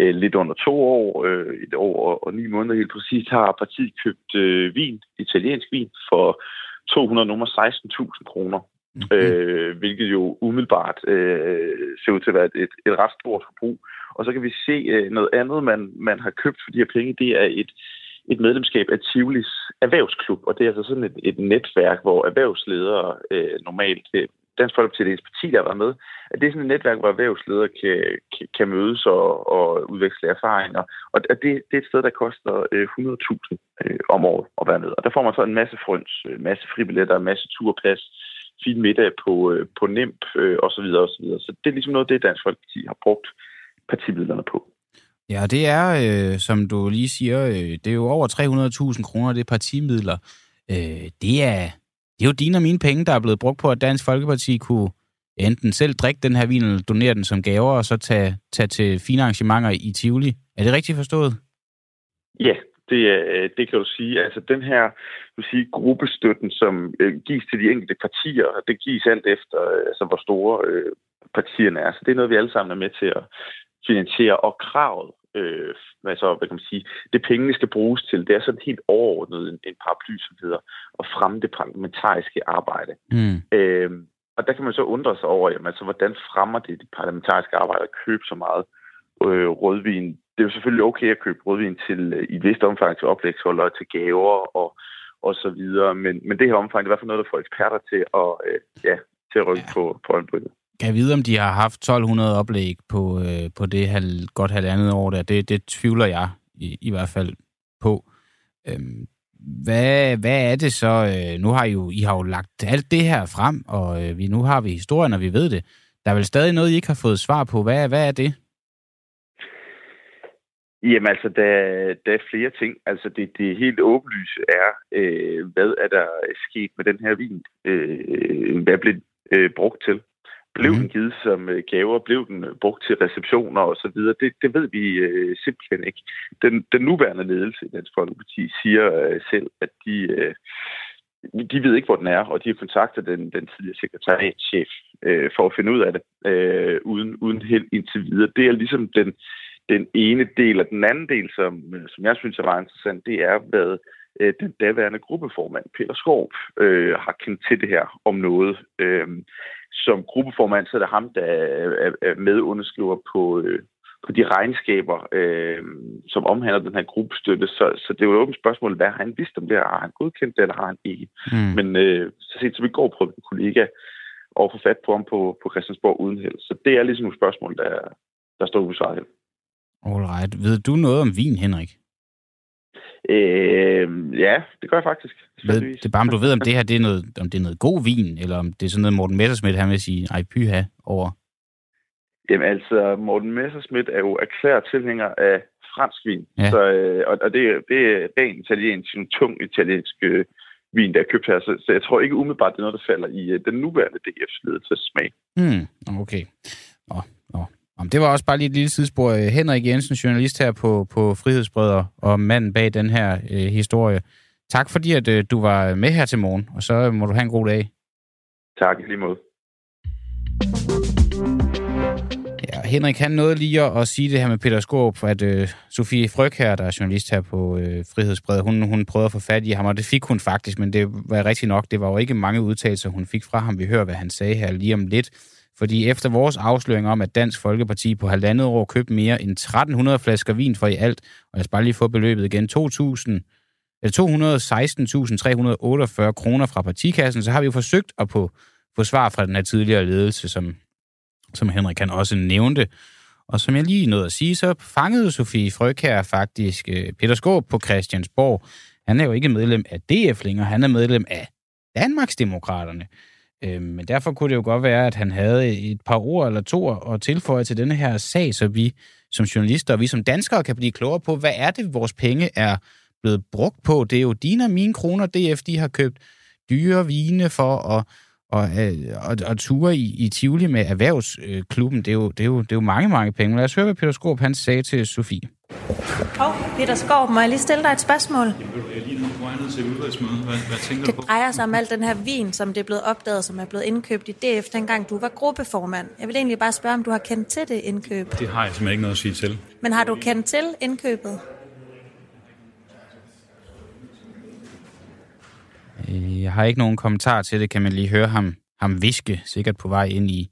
øh, lidt under to år, øh, et år og, og ni måneder helt præcist, har partiet købt øh, vin, italiensk vin, for 200 nummer 16.000 kroner. Mm-hmm. Øh, hvilket jo umiddelbart øh, ser ud til at være et, et ret stort forbrug. Og så kan vi se øh, noget andet, man, man har købt for de her penge, det er et, et medlemskab af Tivolis erhvervsklub, og det er altså sådan et, et netværk, hvor erhvervsledere øh, normalt, det, Dansk Folkeparti er det parti, der var med, at det er sådan et netværk, hvor erhvervsledere kan, kan, kan mødes og, og udveksle erfaringer. Og det, det er et sted, der koster øh, 100.000 øh, om året at være med. Og der får man så en masse frøns, en masse fribilletter, en masse turpas, fin middag på, øh, på NEMP øh, osv. osv. Så det er ligesom noget, det Dansk Folkeparti har brugt partimidlerne på. Ja, det er, øh, som du lige siger, øh, det er jo over 300.000 kroner, det er partimidler. Øh, det, er, det er jo dine og mine penge, der er blevet brugt på, at Dansk Folkeparti kunne enten selv drikke den her vin, eller donere den som gaver, og så tage, tage til fine arrangementer i Tivoli. Er det rigtigt forstået? Ja, det, øh, det kan du sige. Altså den her du sige, gruppestøtten, som øh, gives til de enkelte partier, det gives alt efter, øh, altså, hvor store øh, partierne er. Så det er noget, vi alle sammen er med til at finansiere. Og kravet, øh, altså, hvad kan man sige, det pengene skal bruges til, det er sådan helt overordnet en, en paraply, som hedder at fremme det parlamentariske arbejde. Mm. Øh, og der kan man så undre sig over, jamen, altså, hvordan fremmer det det parlamentariske arbejde at købe så meget øh, rødvin? Det er jo selvfølgelig okay at købe rødvin til, øh, i et vist omfang til oplægsholdere, til gaver og, og så videre. Men, men det her omfang, det er i hvert fald noget, der får eksperter til at, øh, ja, til at rykke ja. på, på øjenbrynene. Kan jeg vide, om de har haft 1200 oplæg på, øh, på det halv, godt halvandet år der? Det, det tvivler jeg i, i hvert fald på. Øhm, hvad, hvad er det så? Øh, nu har I jo, I har jo lagt alt det her frem, og øh, vi, nu har vi historien, og vi ved det. Der er vel stadig noget, I ikke har fået svar på. Hvad, hvad er det? Jamen altså, der, der er flere ting. Altså det, det helt åbenlyse er, øh, hvad er der sket med den her vin? Øh, hvad blev øh, brugt til? Blev mm. den givet som øh, gaver? Blev den øh, brugt til receptioner og så videre? Det, det ved vi øh, simpelthen ikke. Den, den nuværende ledelse i Dansk Folkeparti siger øh, selv, at de, øh, de ved ikke, hvor den er, og de har kontaktet den, den tidligere sekretariatschef øh, for at finde ud af det, øh, uden, uden helt indtil videre. Det er ligesom den, den ene del, og den anden del, som, som jeg synes er meget interessant, det er, hvad øh, den daværende gruppeformand, Peter Skov, øh, har kendt til det her om noget. Øh, som gruppeformand, så er det ham, der er, er medunderskriver på, øh, på de regnskaber, øh, som omhandler den her gruppestøtte. Så, så det er jo et åbent spørgsmål, hvad har han vidst om det? Har han godkendt det, eller har han ikke? Mm. Men øh, så sent som i går prøvede en kollega at få fat på ham på, på Christiansborg uden held. Så det er ligesom nogle spørgsmål, der, der står ubesvaret hen. Alright. Ved du noget om vin, Henrik? Øh, ja, det gør jeg faktisk. Ved, det er bare, om du ved, om det her det er noget, om det er noget god vin, eller om det er sådan noget, Morten Messersmith han vil sige, ej, pyha over. Jamen altså, Morten Messersmith er jo erklæret tilhænger af fransk vin. Ja. Så, øh, og, og det, det er ren italiensk, en tung italiensk øh, vin, der er købt her. Så, så jeg tror ikke umiddelbart, det er noget, der falder i øh, den nuværende DF's ledelses smag. Hmm, okay. Nå, nå. Om det var også bare lige et lille sidespor. Øh, Henrik Jensen, journalist her på, på Frihedsbrødre, og manden bag den her øh, historie. Tak fordi, at øh, du var med her til morgen, og så må du have en god dag. Tak, lige måde. Ja, Henrik, han nåede lige at, sige det her med Peter Skåb, at øh, Sofie Fryg her, der er journalist her på øh, Frihedsbredet, hun, hun prøvede at få fat i ham, og det fik hun faktisk, men det var rigtigt nok, det var jo ikke mange udtalelser, hun fik fra ham. Vi hører, hvad han sagde her lige om lidt. Fordi efter vores afsløring om, at Dansk Folkeparti på halvandet år købte mere end 1300 flasker vin for i alt, og jeg skal bare lige få beløbet igen, 2000 216.348 kroner fra partikassen, så har vi jo forsøgt at få, få svar fra den her tidligere ledelse, som, som Henrik kan også nævnte. Og som jeg lige nåede at sige, så fangede Sofie Frøkær faktisk øh, Peter Skåb på Christiansborg. Han er jo ikke medlem af DF længere, han er medlem af Danmarksdemokraterne. Øh, men derfor kunne det jo godt være, at han havde et par ord eller to at tilføje til denne her sag, så vi som journalister og vi som danskere kan blive klogere på, hvad er det, vores penge er blevet brugt på. Det er jo dine og mine kroner, DF, de har købt dyre vine for at og, øh, og, og ture i, i Tivoli med erhvervsklubben, det er, jo, det, er jo, det er jo mange, mange penge. Lad os høre, hvad Peter Skorp han sagde til Sofie. Hov, Peter Skorp, må jeg lige stille dig et spørgsmål? vej ned til udvalgsmøde. Hvad, hvad tænker Det du på? drejer sig om al den her vin, som det er blevet opdaget, som er blevet indkøbt i DF, dengang du var gruppeformand. Jeg vil egentlig bare spørge, om du har kendt til det indkøb. Det har jeg simpelthen ikke noget at sige til. Men har du kendt til indkøbet? Øh, Jeg har ikke nogen kommentar til det, kan man lige høre ham, ham viske, sikkert på vej ind i,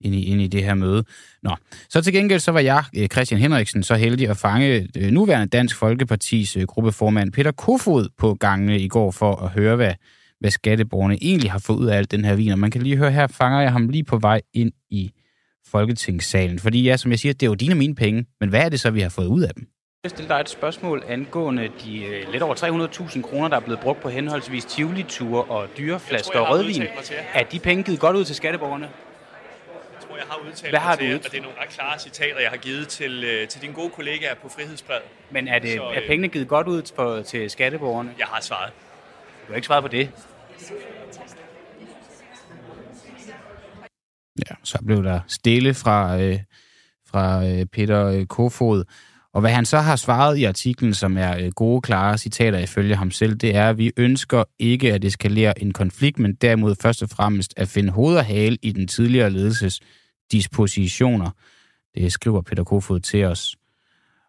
ind i, ind i det her møde. Nå, så til gengæld så var jeg, øh, Christian Henriksen, så heldig at fange øh, nuværende Dansk Folkepartis øh, gruppeformand Peter Kofod på gangene i går for at høre, hvad, hvad skatteborgerne egentlig har fået ud af alt den her vin. Og man kan lige høre her, fanger jeg ham lige på vej ind i Folketingssalen. Fordi ja, som jeg siger, det er jo dine og mine penge, men hvad er det så, vi har fået ud af dem? Jeg stille dig et spørgsmål angående de øh, lidt over 300.000 kroner, der er blevet brugt på henholdsvis Tivoli-ture og dyreflasker og rødvin. Er de penge givet godt ud til skatteborgerne? Jeg har udtalt Hvad har du til, ud- og det er nogle ret klare citater, jeg har givet til, øh, til dine gode kollegaer på Frihedsbred. Men er, det, Så, er øh, pengene givet godt ud for, til skatteborgerne? Jeg har svaret. Du har ikke svaret på det. Ja, så blev der stille fra, øh, fra øh, Peter øh, Kofod. Og hvad han så har svaret i artiklen, som er øh, gode, klare citater ifølge ham selv, det er, at vi ønsker ikke at eskalere en konflikt, men derimod først og fremmest at finde hoved og hale i den tidligere ledelses dispositioner. Det skriver Peter Kofod til os.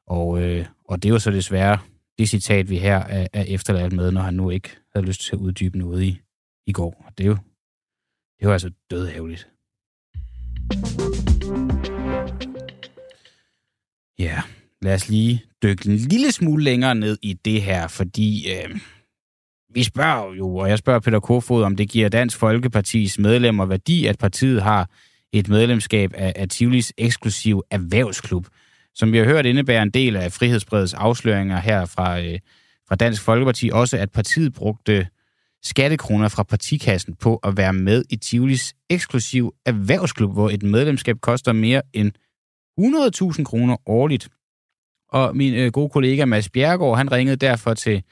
Og, øh, og det var så desværre det citat, vi her er, er efterladt med, når han nu ikke havde lyst til at uddybe noget i, i går. Og det er jo, det var altså dødhævligt. Ja, lad os lige dykke en lille smule længere ned i det her, fordi øh, vi spørger jo, og jeg spørger Peter Kofod, om det giver Dansk Folkepartis medlemmer værdi, at partiet har et medlemskab af, af Tivolis eksklusiv erhvervsklub, som vi har hørt indebærer en del af Frihedsbredets afsløringer her fra, øh, fra Dansk Folkeparti, også at partiet brugte skattekroner fra partikassen på at være med i Tivolis eksklusiv erhvervsklub, hvor et medlemskab koster mere end 100.000 kroner årligt. Og min øh, gode kollega Mads Bjergård, han ringede derfor til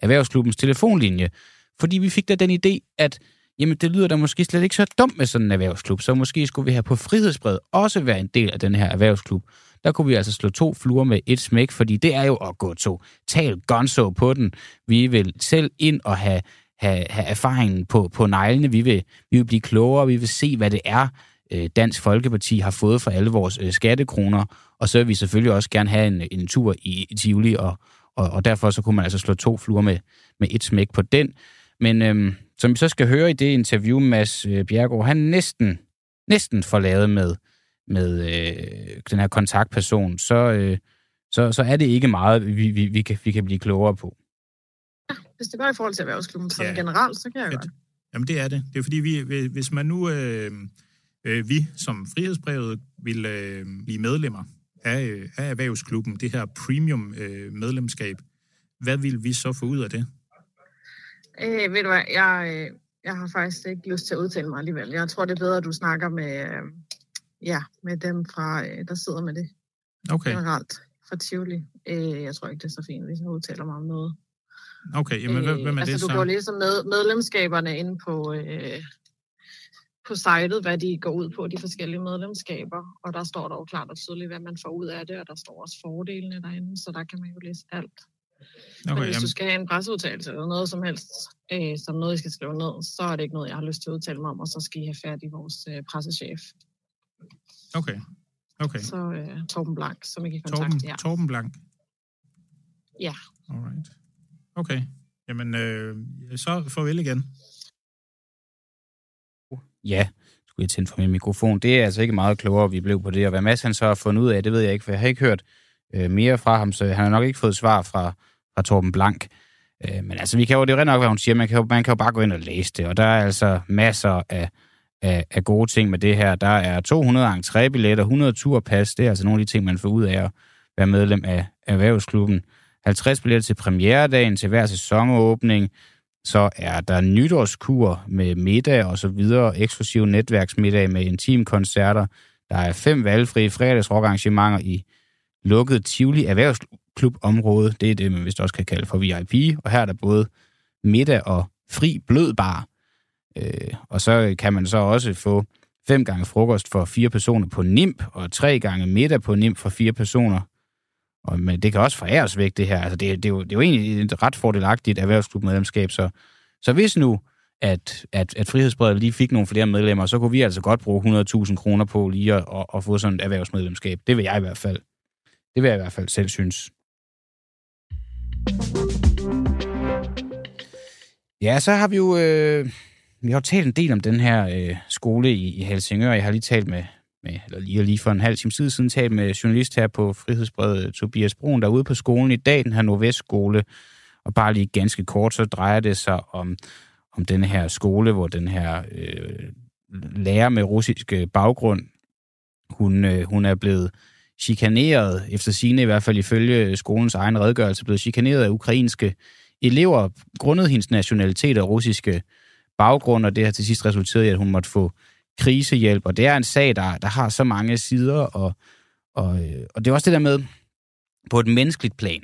erhvervsklubbens telefonlinje, fordi vi fik da den idé, at jamen, det lyder da måske slet ikke så dumt med sådan en erhvervsklub, så måske skulle vi have på Frihedsbred også være en del af den her erhvervsklub. Der kunne vi altså slå to fluer med et smæk, fordi det er jo at gå to. Tal gonzo på den. Vi vil selv ind og have, have, have erfaringen på, på neglene. Vi vil, vi vil blive klogere, vi vil se, hvad det er, øh, Dansk Folkeparti har fået for alle vores øh, skattekroner, og så vil vi selvfølgelig også gerne have en, en tur i, i Tivoli, og, og, og derfor så kunne man altså slå to fluer med, med et smæk på den. Men øhm, som vi så skal høre i det interview, Mads øh, Bjergård, han næsten, næsten får lavet med, med øh, den her kontaktperson, så, øh, så, så er det ikke meget, vi, vi, vi, kan, vi kan blive klogere på. Hvis det går i forhold til erhvervsklubben sådan Ja. ja. generelt, så kan jeg Ja, godt. Jamen, det er det. Det er fordi, vi, hvis man nu, øh, øh, vi som Frihedsbrevet, vil øh, blive medlemmer af, øh, af erhvervsklubben, det her premium øh, medlemskab, hvad vil vi så få ud af det? Øh, ved du hvad, jeg, øh, jeg har faktisk ikke lyst til at udtale mig alligevel. Jeg tror, det er bedre, at du snakker med, øh, ja, med dem, fra, øh, der sidder med det Okay, generelt fra Tivoli. Øh, jeg tror ikke, det er så fint, hvis jeg udtaler mig om noget. okay. Jamen, hvad, hvem er altså, det du så? kan jo læse med, medlemskaberne inde på, øh, på sitet, hvad de går ud på, de forskellige medlemskaber. Og der står der jo klart og tydeligt, hvad man får ud af det, og der står også fordelene derinde, så der kan man jo læse alt. Okay, Men Okay, hvis jamen, du skal have en presseudtalelse eller noget som helst, øh, som noget, I skal skrive ned, så er det ikke noget, jeg har lyst til at udtale mig om, og så skal I have fat i vores øh, pressechef. okay. Okay. Så øh, Torben Blank, som I kan kontakte. Torben, Ja. Torben Blank. Ja. Alright. Okay. Jamen, øh, så farvel igen. Ja, skulle jeg tænde for min mikrofon. Det er altså ikke meget klogere, vi blev på det. Og hvad Mads han så har fundet ud af, det ved jeg ikke, for jeg har ikke hørt øh, mere fra ham, så han har nok ikke fået svar fra, fra Torben Blank. Øh, men altså, vi kan jo, det er jo nok, hvad hun siger, man kan, jo, man kan jo bare gå ind og læse det, og der er altså masser af, af, af gode ting med det her. Der er 200 entrébilletter, 100 turpas, det er altså nogle af de ting, man får ud af at være medlem af erhvervsklubben. 50 billetter til premieredagen, til hver sæsonåbning, så er der nytårskur med middag og så videre, eksklusiv netværksmiddag med intimkoncerter. Der er fem valgfrie fredagsrockarrangementer i lukkede Tivoli Erhvervsklubområde. Det er det, man vist også kan kalde for VIP. Og her er der både middag og fri blød bar. Øh, og så kan man så også få fem gange frokost for fire personer på NIMP, og tre gange middag på NIMP for fire personer. Og, men det kan også foræres væk, det her. Altså, det, det, er jo, det er jo egentlig et ret fordelagtigt erhvervsklubmedlemskab, så, så hvis nu, at, at, at Frihedsbredet lige fik nogle flere medlemmer, så kunne vi altså godt bruge 100.000 kroner på lige at, at, at få sådan et erhvervsmedlemskab. Det vil jeg i hvert fald. Det vil jeg i hvert fald selv synes. Ja, så har vi jo øh, vi har jo talt en del om den her øh, skole i, i Helsingør. Jeg har lige talt med, med, eller lige, lige for en halv time tid siden, talt med journalist her på Frihedsbredet, Tobias Brun, der er ude på skolen i dag, den her Nordvestskole. Og bare lige ganske kort, så drejer det sig om, om den her skole, hvor den her øh, lærer med russisk øh, baggrund, hun, øh, hun er blevet chikaneret, efter sine i hvert fald ifølge skolens egen redegørelse, blevet chikaneret af ukrainske elever, grundet hendes nationalitet og russiske baggrund, og det har til sidst resulteret i, at hun måtte få krisehjælp. Og det er en sag, der, der har så mange sider, og, og, øh, og det er også det der med, på et menneskeligt plan,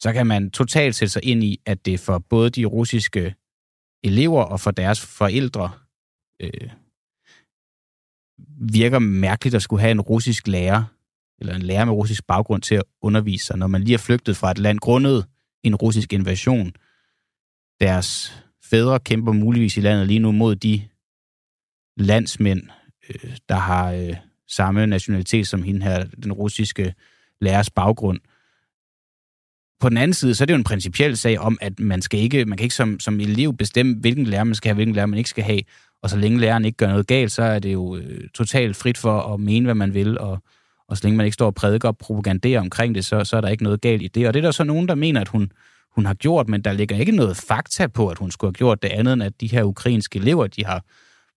så kan man totalt sætte sig ind i, at det for både de russiske elever og for deres forældre øh, virker mærkeligt at skulle have en russisk lærer, eller en lærer med russisk baggrund til at undervise sig, når man lige er flygtet fra et land grundet en russisk invasion. Deres fædre kæmper muligvis i landet lige nu mod de landsmænd, øh, der har øh, samme nationalitet som hende her, den russiske lærers baggrund. På den anden side, så er det jo en principiel sag om, at man skal ikke, man kan ikke som, som elev bestemme, hvilken lærer man skal have, hvilken lærer man ikke skal have. Og så længe læreren ikke gør noget galt, så er det jo øh, totalt frit for at mene, hvad man vil, og, og så længe man ikke står og prædiker og propaganderer omkring det, så, så er der ikke noget galt i det. Og det er der så nogen, der mener, at hun, hun har gjort, men der ligger ikke noget fakta på, at hun skulle have gjort det andet, end at de her ukrainske elever, de har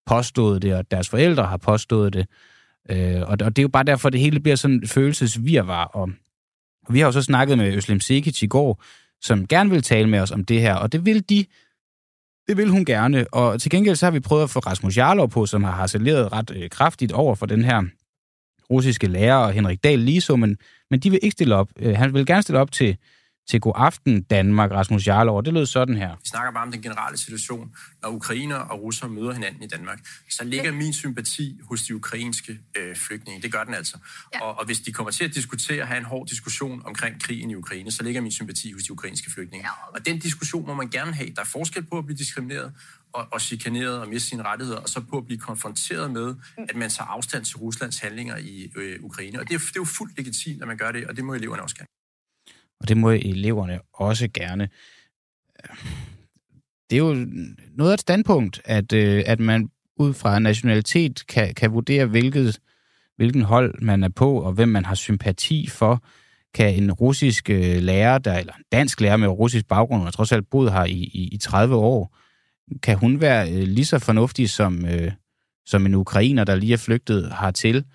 påstået det, og deres forældre har påstået det. Øh, og, og det er jo bare derfor, det hele bliver sådan følelsesvirvar. Og vi har jo så snakket med Øslem Sikic i går, som gerne vil tale med os om det her, og det vil de det vil hun gerne, og til gengæld så har vi prøvet at få Rasmus Jarlov på, som har harceleret ret øh, kraftigt over for den her russiske lærer, og Henrik Dahl lige så, men, men de vil ikke stille op. Øh, han vil gerne stille op til til God Aften Danmark, Rasmus Jarlov. Det lød sådan her. Vi snakker bare om den generelle situation. Når ukrainer og russer møder hinanden i Danmark, så ligger min sympati hos de ukrainske øh, flygtninge. Det gør den altså. Ja. Og, og hvis de kommer til at diskutere, have en hård diskussion omkring krigen i Ukraine, så ligger min sympati hos de ukrainske flygtninge. Ja. Og den diskussion må man gerne have. Der er forskel på at blive diskrimineret og, og chikaneret og miste sine rettigheder, og så på at blive konfronteret med, at man tager afstand til Ruslands handlinger i øh, Ukraine. Og det er, det er jo fuldt legitimt, at man gør det, og det må eleverne også gerne og det må eleverne også gerne. Det er jo noget af et standpunkt, at, øh, at man ud fra nationalitet kan, kan vurdere, hvilket, hvilken hold man er på, og hvem man har sympati for. Kan en russisk øh, lærer, der, eller en dansk lærer med russisk baggrund, der trods alt boet her i, i, i 30 år, kan hun være øh, lige så fornuftig som, øh, som en ukrainer, der lige er flygtet hertil?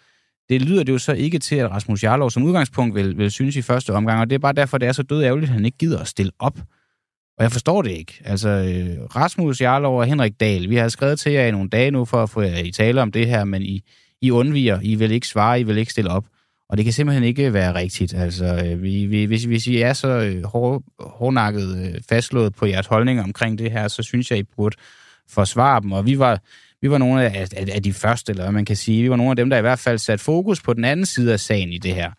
Det lyder det jo så ikke til, at Rasmus Jarlov som udgangspunkt vil, vil synes i første omgang, og det er bare derfor, det er så død ærgerligt, at han ikke gider at stille op. Og jeg forstår det ikke. Altså, øh, Rasmus Jarlov og Henrik Dahl, vi har skrevet til jer i nogle dage nu for at få jer i tale om det her, men I, I undviger, I vil ikke svare, I vil ikke stille op. Og det kan simpelthen ikke være rigtigt. Altså, øh, vi, vi, hvis, hvis I er så øh, hår, hårdnakket fastslået på jeres holdning omkring det her, så synes jeg, I burde forsvare dem. Og vi var, vi var nogle af, af, af de første, eller hvad man kan sige. Vi var nogle af dem, der i hvert fald satte fokus på den anden side af sagen i det her.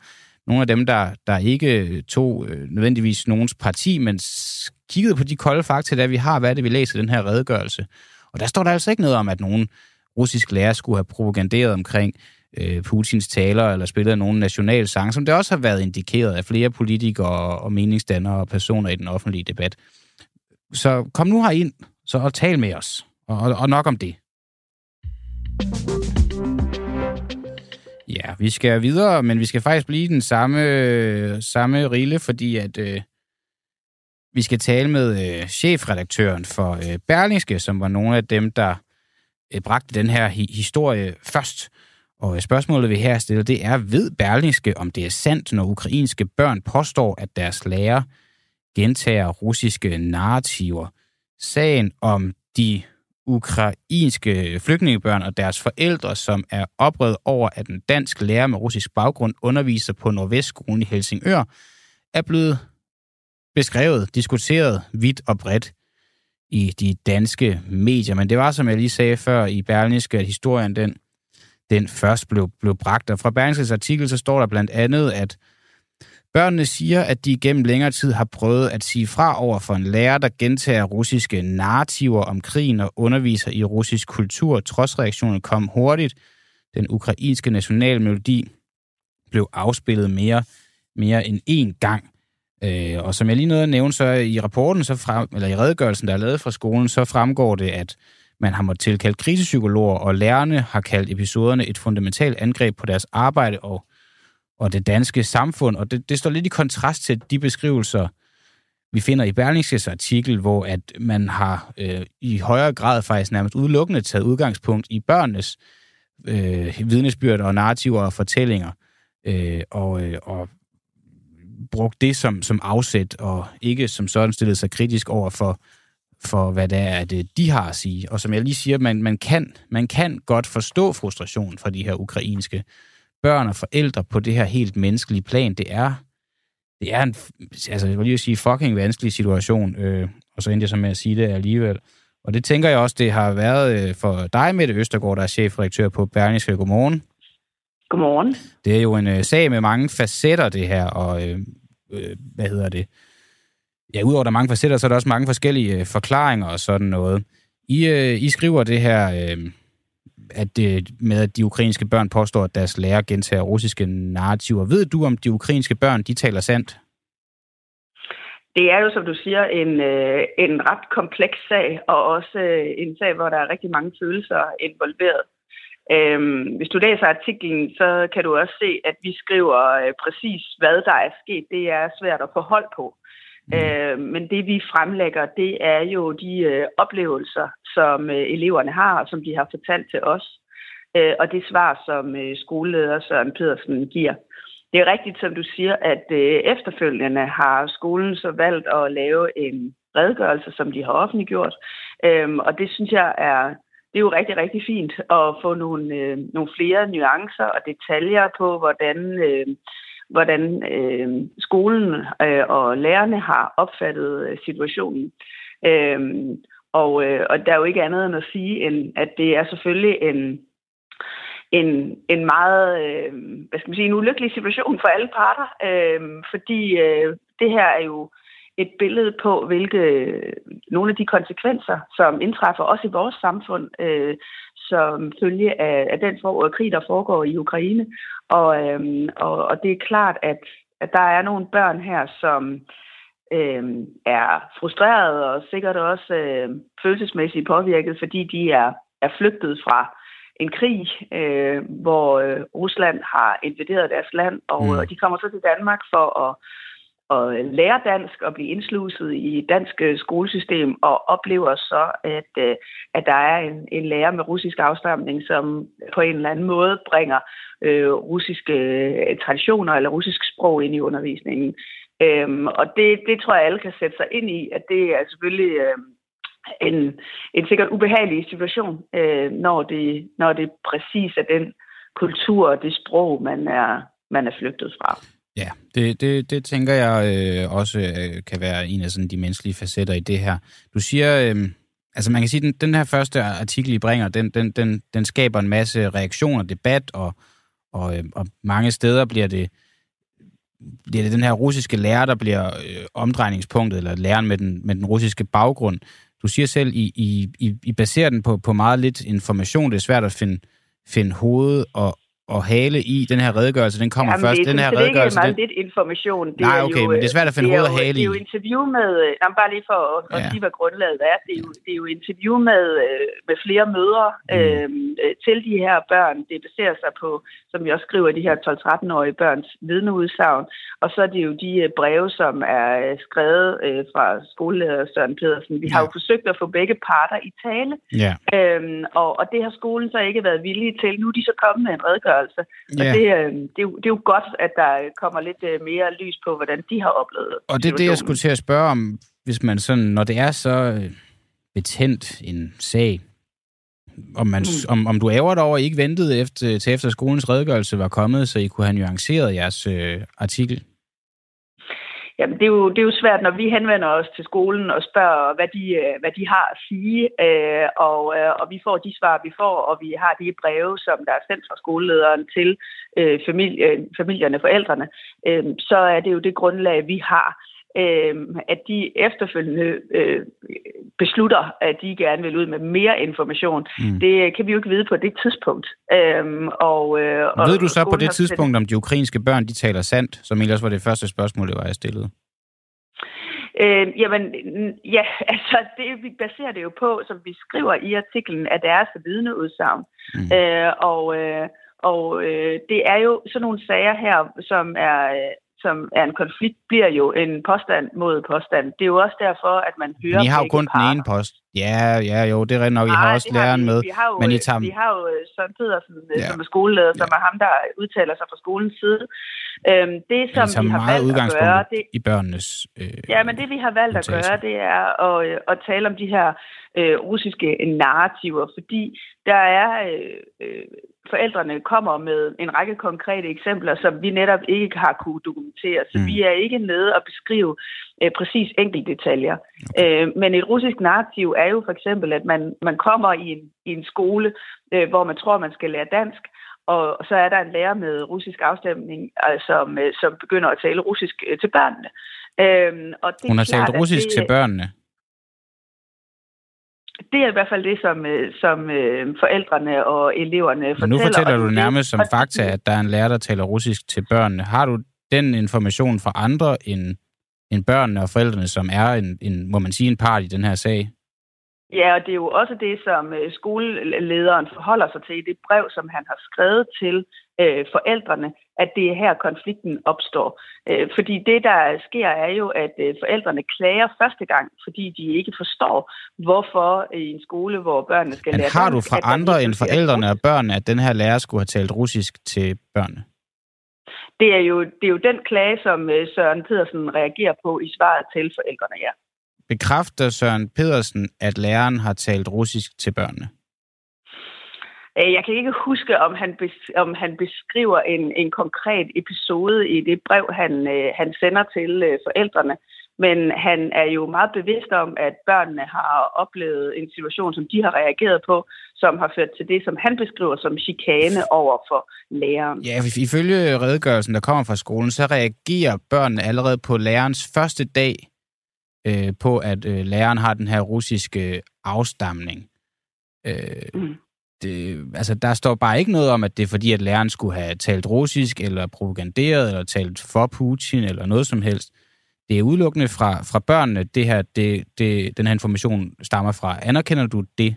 Nogle af dem, der, der ikke øh, tog øh, nødvendigvis nogens parti, men kiggede på de kolde fakta, der vi har, hvad er det, vi læser i den her redegørelse. Og der står der altså ikke noget om, at nogen russisk lærer skulle have propaganderet omkring øh, Putins taler eller spillet nogen national sang, som det også har været indikeret af flere politikere og meningsdannere og personer i den offentlige debat. Så kom nu her ind så og tal med os. Og, og, og nok om det. Ja, vi skal videre, men vi skal faktisk blive den samme, samme rille, fordi at øh, vi skal tale med øh, chefredaktøren for øh, Berlingske, som var nogle af dem, der øh, bragte den her hi- historie først. Og øh, spørgsmålet, vi her stiller, det er, ved Berlingske, om det er sandt, når ukrainske børn påstår, at deres lærer gentager russiske narrativer. Sagen om de ukrainske flygtningebørn og deres forældre, som er oprevet over, at en dansk lærer med russisk baggrund underviser på Nordvestskolen i Helsingør, er blevet beskrevet, diskuteret vidt og bredt i de danske medier. Men det var, som jeg lige sagde før i Berlingske, at historien den, den først blev, blev bragt. Og fra Berlingskes artikel, så står der blandt andet, at Børnene siger, at de gennem længere tid har prøvet at sige fra over for en lærer, der gentager russiske narrativer om krigen og underviser i russisk kultur. Trods kom hurtigt. Den ukrainske nationalmelodi blev afspillet mere, mere end én gang. Øh, og som jeg lige nåede at nævne, så i rapporten, så frem, eller i redegørelsen, der er lavet fra skolen, så fremgår det, at man har måttet tilkalde krisepsykologer, og lærerne har kaldt episoderne et fundamentalt angreb på deres arbejde og, og det danske samfund. Og det, det står lidt i kontrast til de beskrivelser, vi finder i Berlingskes artikel, hvor at man har øh, i højere grad faktisk nærmest udelukkende taget udgangspunkt i børnenes øh, vidnesbyrd og narrativer og fortællinger, øh, og, øh, og brugt det som, som afsæt, og ikke som sådan stillet sig kritisk over for, for hvad det er, at øh, de har at sige. Og som jeg lige siger, man, man, kan, man kan godt forstå frustrationen fra de her ukrainske børn og forældre på det her helt menneskelige plan. Det er, det er en, altså jeg vil lige sige, fucking vanskelig situation, øh, og så endte jeg så med at sige det alligevel. Og det tænker jeg også, det har været øh, for dig, Mette Østergaard, der er chefredaktør på Berlingske. Godmorgen. Godmorgen. Det er jo en øh, sag med mange facetter, det her, og øh, øh, hvad hedder det? Ja, udover der er mange facetter, så er der også mange forskellige øh, forklaringer og sådan noget. I, øh, I skriver det her, øh, at det, med at de ukrainske børn påstår, at deres lærer gentager russiske narrativer. Ved du, om de ukrainske børn, de taler sandt? Det er jo, som du siger, en, øh, en ret kompleks sag, og også øh, en sag, hvor der er rigtig mange følelser involveret. Øhm, hvis du læser artiklen, så kan du også se, at vi skriver øh, præcis, hvad der er sket. Det er svært at få hold på. Mm. Øh, men det vi fremlægger, det er jo de øh, oplevelser, som øh, eleverne har, og som de har fortalt til os. Øh, og det svar, som øh, skoleleder Søren Pedersen giver. Det er rigtigt, som du siger, at øh, efterfølgende har skolen så valgt at lave en redegørelse, som de har offentliggjort. Øhm, og det synes jeg er det er jo rigtig, rigtig fint at få nogle, øh, nogle flere nuancer og detaljer på, hvordan, øh, hvordan øh, skolen øh, og lærerne har opfattet øh, situationen. Øh, og, øh, og der er jo ikke andet end at sige, end at det er selvfølgelig en, en, en meget, øh, hvad skal man sige, en ulykkelig situation for alle parter, øh, fordi øh, det her er jo et billede på, hvilke nogle af de konsekvenser, som indtræffer også i vores samfund, øh, som følge af, af den for, krig, der foregår i Ukraine. Og, øh, og, og det er klart, at, at der er nogle børn her, som øh, er frustrerede og sikkert også øh, følelsesmæssigt påvirket, fordi de er, er flygtet fra en krig, øh, hvor øh, Rusland har invaderet deres land, og mm. de kommer så til Danmark for at at lære dansk og blive indsluset i dansk øh, skolesystem og oplever så, at, øh, at der er en, en lærer med russisk afstamning, som på en eller anden måde bringer øh, russiske øh, traditioner eller russisk sprog ind i undervisningen. Øhm, og det, det tror jeg, alle kan sætte sig ind i, at det er selvfølgelig øh, en, en sikkert ubehagelig situation, øh, når, det, når det præcis er den kultur og det sprog, man er, man er flygtet fra. Ja, det, det, det tænker jeg øh, også øh, kan være en af sådan de menneskelige facetter i det her. Du siger, øh, altså man kan sige, den, den her første artikel, I bringer, den, den, den, den skaber en masse reaktioner, debat, og, og, øh, og mange steder bliver det, bliver det den her russiske lærer, der bliver øh, omdrejningspunktet, eller læreren med den, med den russiske baggrund. Du siger selv, I, I, I baserer den på, på meget lidt information. Det er svært at finde, finde hoved og, og hale i den her redegørelse. Den kommer Jamen, først. Det, den her det redegørelse, er ikke meget lidt information. Det Nej, er okay, jo, men det er svært at finde hoved og hale i. Det er jo interview med, øh, jamen, bare lige for at, ja. at sige, hvad grundlaget er. Det er jo, det er jo interview med, øh, med flere mødre mm. øh, til de her børn. Det baserer sig på, som vi også skriver, de her 12-13-årige børns vidneudsagn. Og så er det jo de øh, breve, som er skrevet øh, fra skoleleder Søren Pedersen. Vi ja. har jo forsøgt at få begge parter i tale. Ja. Øhm, og, og det har skolen så ikke været villige til. Nu er de så kommet med en redegørelse. Ja. Og det, øh, det, er jo, det er jo godt, at der kommer lidt øh, mere lys på, hvordan de har oplevet Og det er det, jeg skulle til at spørge om, hvis man sådan, når det er så øh, betændt en sag, om, man, mm. om, om du ærger dig over, at I ikke ventede efter, til efter skolens redegørelse var kommet, så I kunne have nuanceret jeres øh, artikel? Jamen, det er, jo, det er jo svært, når vi henvender os til skolen og spørger, hvad de, øh, hvad de har at sige, øh, og, øh, og vi får de svar, vi får, og vi har de breve, som der er sendt fra skolelederen til øh, familie, familierne, forældrene, øh, så er det jo det grundlag, vi har øh, at de efterfølgende øh, beslutter, at de gerne vil ud med mere information. Mm. Det kan vi jo ikke vide på det tidspunkt. Øh, og, øh, og Ved du så på det tidspunkt, om de ukrainske børn de taler sandt, som ellers var det første spørgsmål, det var, jeg stillede? Øh, jamen, ja, [LAUGHS] altså det, vi baserer det jo på, som vi skriver i artiklen, at deres vidneudsagn. Mm. Øh, og øh, og øh, det er jo sådan nogle sager her, som er som er en konflikt, bliver jo en påstand mod påstand. Det er jo også derfor, at man hører Men I har jo kun parter. den ene post. Ja, ja, jo, det er rent nok. I har også læreren med. Vi har jo, men I tager... vi har jo øh, Søren Pedersen, øh, ja. som er skoleleder, ja. som er ham, der udtaler sig fra skolens side. Øhm, det, som vi har valgt at gøre... Det, i børnenes øh, Ja, men det, vi har valgt at gøre, det er at, øh, at tale om de her øh, russiske narrativer, fordi der er øh, øh, forældrene kommer med en række konkrete eksempler, som vi netop ikke har kunne dokumentere. Så mm. vi er ikke nede og beskrive øh, præcis enkelte detaljer. Okay. Øh, men et russisk narrativ er jo for eksempel, at man, man kommer i en, i en skole, øh, hvor man tror, man skal lære dansk, og så er der en lærer med russisk afstemning, altså, som, øh, som begynder at tale russisk til børnene. Øh, og det Hun har klart, talt russisk det, til børnene? Det er i hvert fald det, som, øh, som øh, forældrene og eleverne fortæller. Men nu fortæller du nærmest som fakta, at der er en lærer, der taler russisk til børnene. Har du den information fra andre end, end børnene og forældrene, som er en, en, må man sige, en part i den her sag? Ja, og det er jo også det, som øh, skolelederen forholder sig til i det brev, som han har skrevet til øh, forældrene, at det er her, konflikten opstår. Øh, fordi det, der sker, er jo, at øh, forældrene klager første gang, fordi de ikke forstår, hvorfor i en skole, hvor børnene skal Men lære har du fra andre end forældrene og børnene, at den her lærer skulle have talt russisk til børnene? Det er jo, det er jo den klage, som øh, Søren Pedersen reagerer på i svaret til forældrene, ja. Bekræfter Søren Pedersen, at læreren har talt russisk til børnene? Øh, jeg kan ikke huske, om han, om han beskriver en, en konkret episode i det brev, han, øh, han sender til øh, forældrene. Men han er jo meget bevidst om, at børnene har oplevet en situation, som de har reageret på, som har ført til det, som han beskriver som chikane over for læreren. Ja, ifølge redegørelsen, der kommer fra skolen, så reagerer børnene allerede på lærerens første dag øh, på, at øh, læreren har den her russiske afstamning. Øh, mm det, altså, der står bare ikke noget om, at det er fordi, at læreren skulle have talt russisk, eller propaganderet, eller talt for Putin, eller noget som helst. Det er udelukkende fra, fra børnene, det her, det, det, den her information stammer fra. Anerkender du det?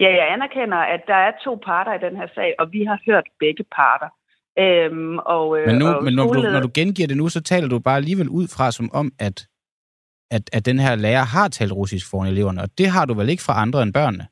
Ja, jeg anerkender, at der er to parter i den her sag, og vi har hørt begge parter. Øhm, og, øh, men nu, og men når, du, når du gengiver det nu, så taler du bare alligevel ud fra som om, at, at, at den her lærer har talt russisk foran eleverne, og det har du vel ikke fra andre end børnene?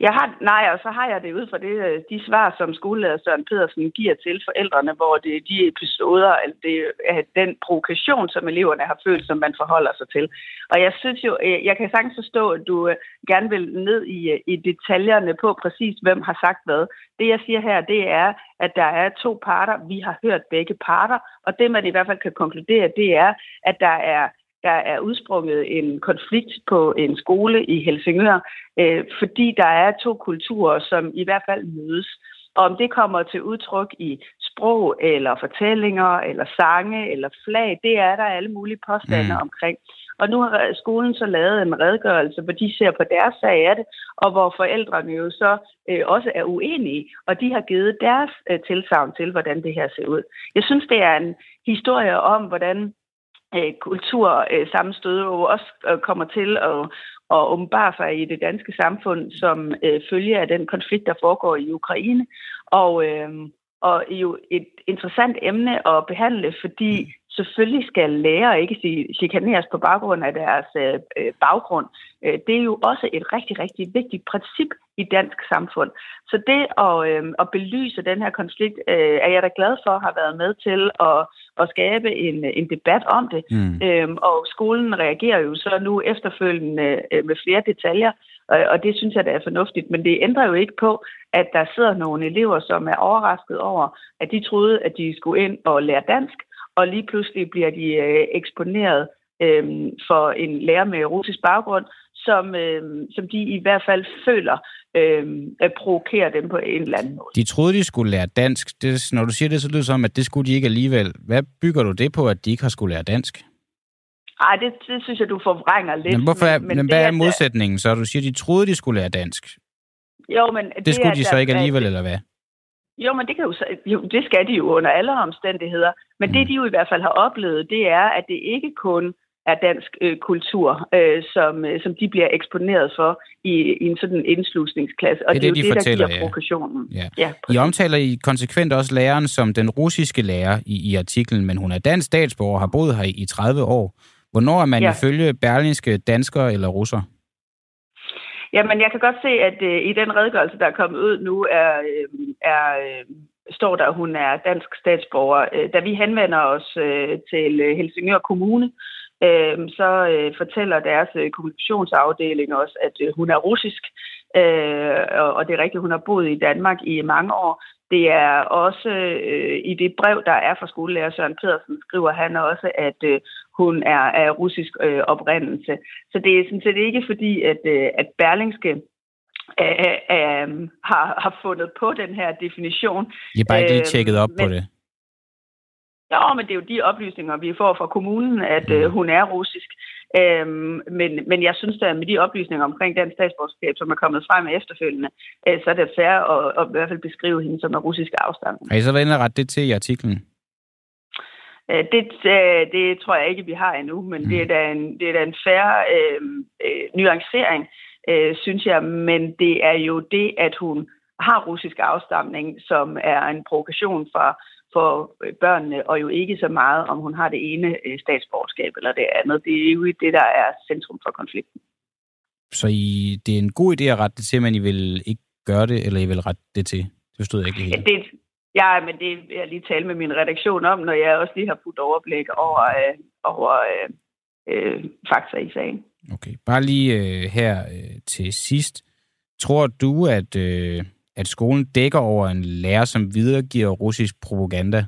Jeg har, nej, og så har jeg det ud fra det, øh, de svar, som skolelærer Søren Pedersen giver til forældrene, hvor det er de episoder, altså det er den provokation, som eleverne har følt, som man forholder sig til. Og jeg synes jo, øh, jeg kan sagtens forstå, at du øh, gerne vil ned i, i detaljerne på præcis, hvem har sagt hvad. Det, jeg siger her, det er, at der er to parter. Vi har hørt begge parter, og det, man i hvert fald kan konkludere, det er, at der er der er udsprunget en konflikt på en skole i Helsingør, øh, fordi der er to kulturer, som i hvert fald mødes. Og om det kommer til udtryk i sprog, eller fortællinger, eller sange, eller flag, det er der alle mulige påstande mm. omkring. Og nu har skolen så lavet en redegørelse, hvor de ser på deres sag af det, og hvor forældrene jo så øh, også er uenige, og de har givet deres øh, tilsavn til, hvordan det her ser ud. Jeg synes, det er en historie om, hvordan kultursammenstød øh, jo øh, også øh, kommer til at, at åbenbare sig i det danske samfund som øh, følge af den konflikt, der foregår i Ukraine. Og, øh, og jo et interessant emne at behandle, fordi mm selvfølgelig skal lærere ikke chikaneres på baggrund af deres øh, øh, baggrund. Øh, det er jo også et rigtig, rigtig vigtigt princip i dansk samfund. Så det at, øh, at belyse den her konflikt, øh, er jeg da glad for har været med til at, at skabe en, en debat om det. Mm. Øhm, og skolen reagerer jo så nu efterfølgende øh, med flere detaljer, og, og det synes jeg, det er fornuftigt. Men det ændrer jo ikke på, at der sidder nogle elever, som er overrasket over, at de troede, at de skulle ind og lære dansk, og lige pludselig bliver de øh, eksponeret øh, for en lærer med russisk baggrund, som, øh, som de i hvert fald føler øh, at provokere dem på en eller anden måde. De troede, de skulle lære dansk. Det, når du siger det, så lyder det som, at det skulle de ikke alligevel. Hvad bygger du det på, at de ikke har skulle lære dansk? Ej, det, det synes jeg, du forvrænger lidt. Men, hvorfor er, men, men hvad er modsætningen så? Du siger, de troede, de skulle lære dansk. Jo, men det, det skulle de så ikke alligevel, eller hvad? Jo, men det, kan jo, jo, det skal de jo under alle omstændigheder. Men mm. det, de jo i hvert fald har oplevet, det er, at det ikke kun er dansk øh, kultur, øh, som, øh, som de bliver eksponeret for i, i en sådan indslusningsklasse. Og det er det, det, de det der giver provokationen. Ja. Ja, I omtaler I konsekvent også læreren som den russiske lærer i, i artiklen, men hun er dansk statsborger og har boet her i, i 30 år. Hvornår er man ja. ifølge berlinske dansker eller russer? Jamen, jeg kan godt se, at øh, i den redegørelse, der er kommet ud nu, er, øh, er, øh, står der, at hun er dansk statsborger. Øh, da vi henvender os øh, til øh, Helsingør Kommune, øh, så øh, fortæller deres øh, kommunikationsafdeling også, at øh, hun er russisk. Øh, og, og det er rigtigt, hun har boet i Danmark i mange år. Det er også øh, i det brev, der er fra skolelærer Søren Pedersen, skriver han også, at øh, hun er af russisk øh, oprindelse. Så det er sådan set ikke fordi, at, øh, at Berlingske øh, øh, har, har fundet på den her definition. I har bare ikke lige tjekket op men, på det. Ja, men det er jo de oplysninger, vi får fra kommunen, at øh, hun er russisk. Øhm, men, men jeg synes at med de oplysninger omkring den statsborgerskab, som er kommet frem efterfølgende, øh, så er det fair at, at, i hvert fald beskrive hende som en russisk afstamning. Har I så været inde og rette det til i artiklen? Øh, det, øh, det tror jeg ikke, vi har endnu, men mm. det er da en, det er da en færre øh, øh, nuancering, øh, synes jeg. Men det er jo det, at hun har russisk afstamning, som er en provokation for, for børnene, og jo ikke så meget, om hun har det ene øh, statsborgerskab eller det andet. Det er jo det, der er centrum for konflikten. Så I, det er en god idé at rette det til, men I vil ikke gøre det, eller I vil rette det til? Det forstod jeg ikke helt. Ja, det, Ja, men det vil jeg lige tale med min redaktion om, når jeg også lige har fået overblik over, øh, over øh, øh, fakta i sagen. Okay, bare lige øh, her øh, til sidst. Tror du, at, øh, at skolen dækker over en lærer, som videregiver russisk propaganda?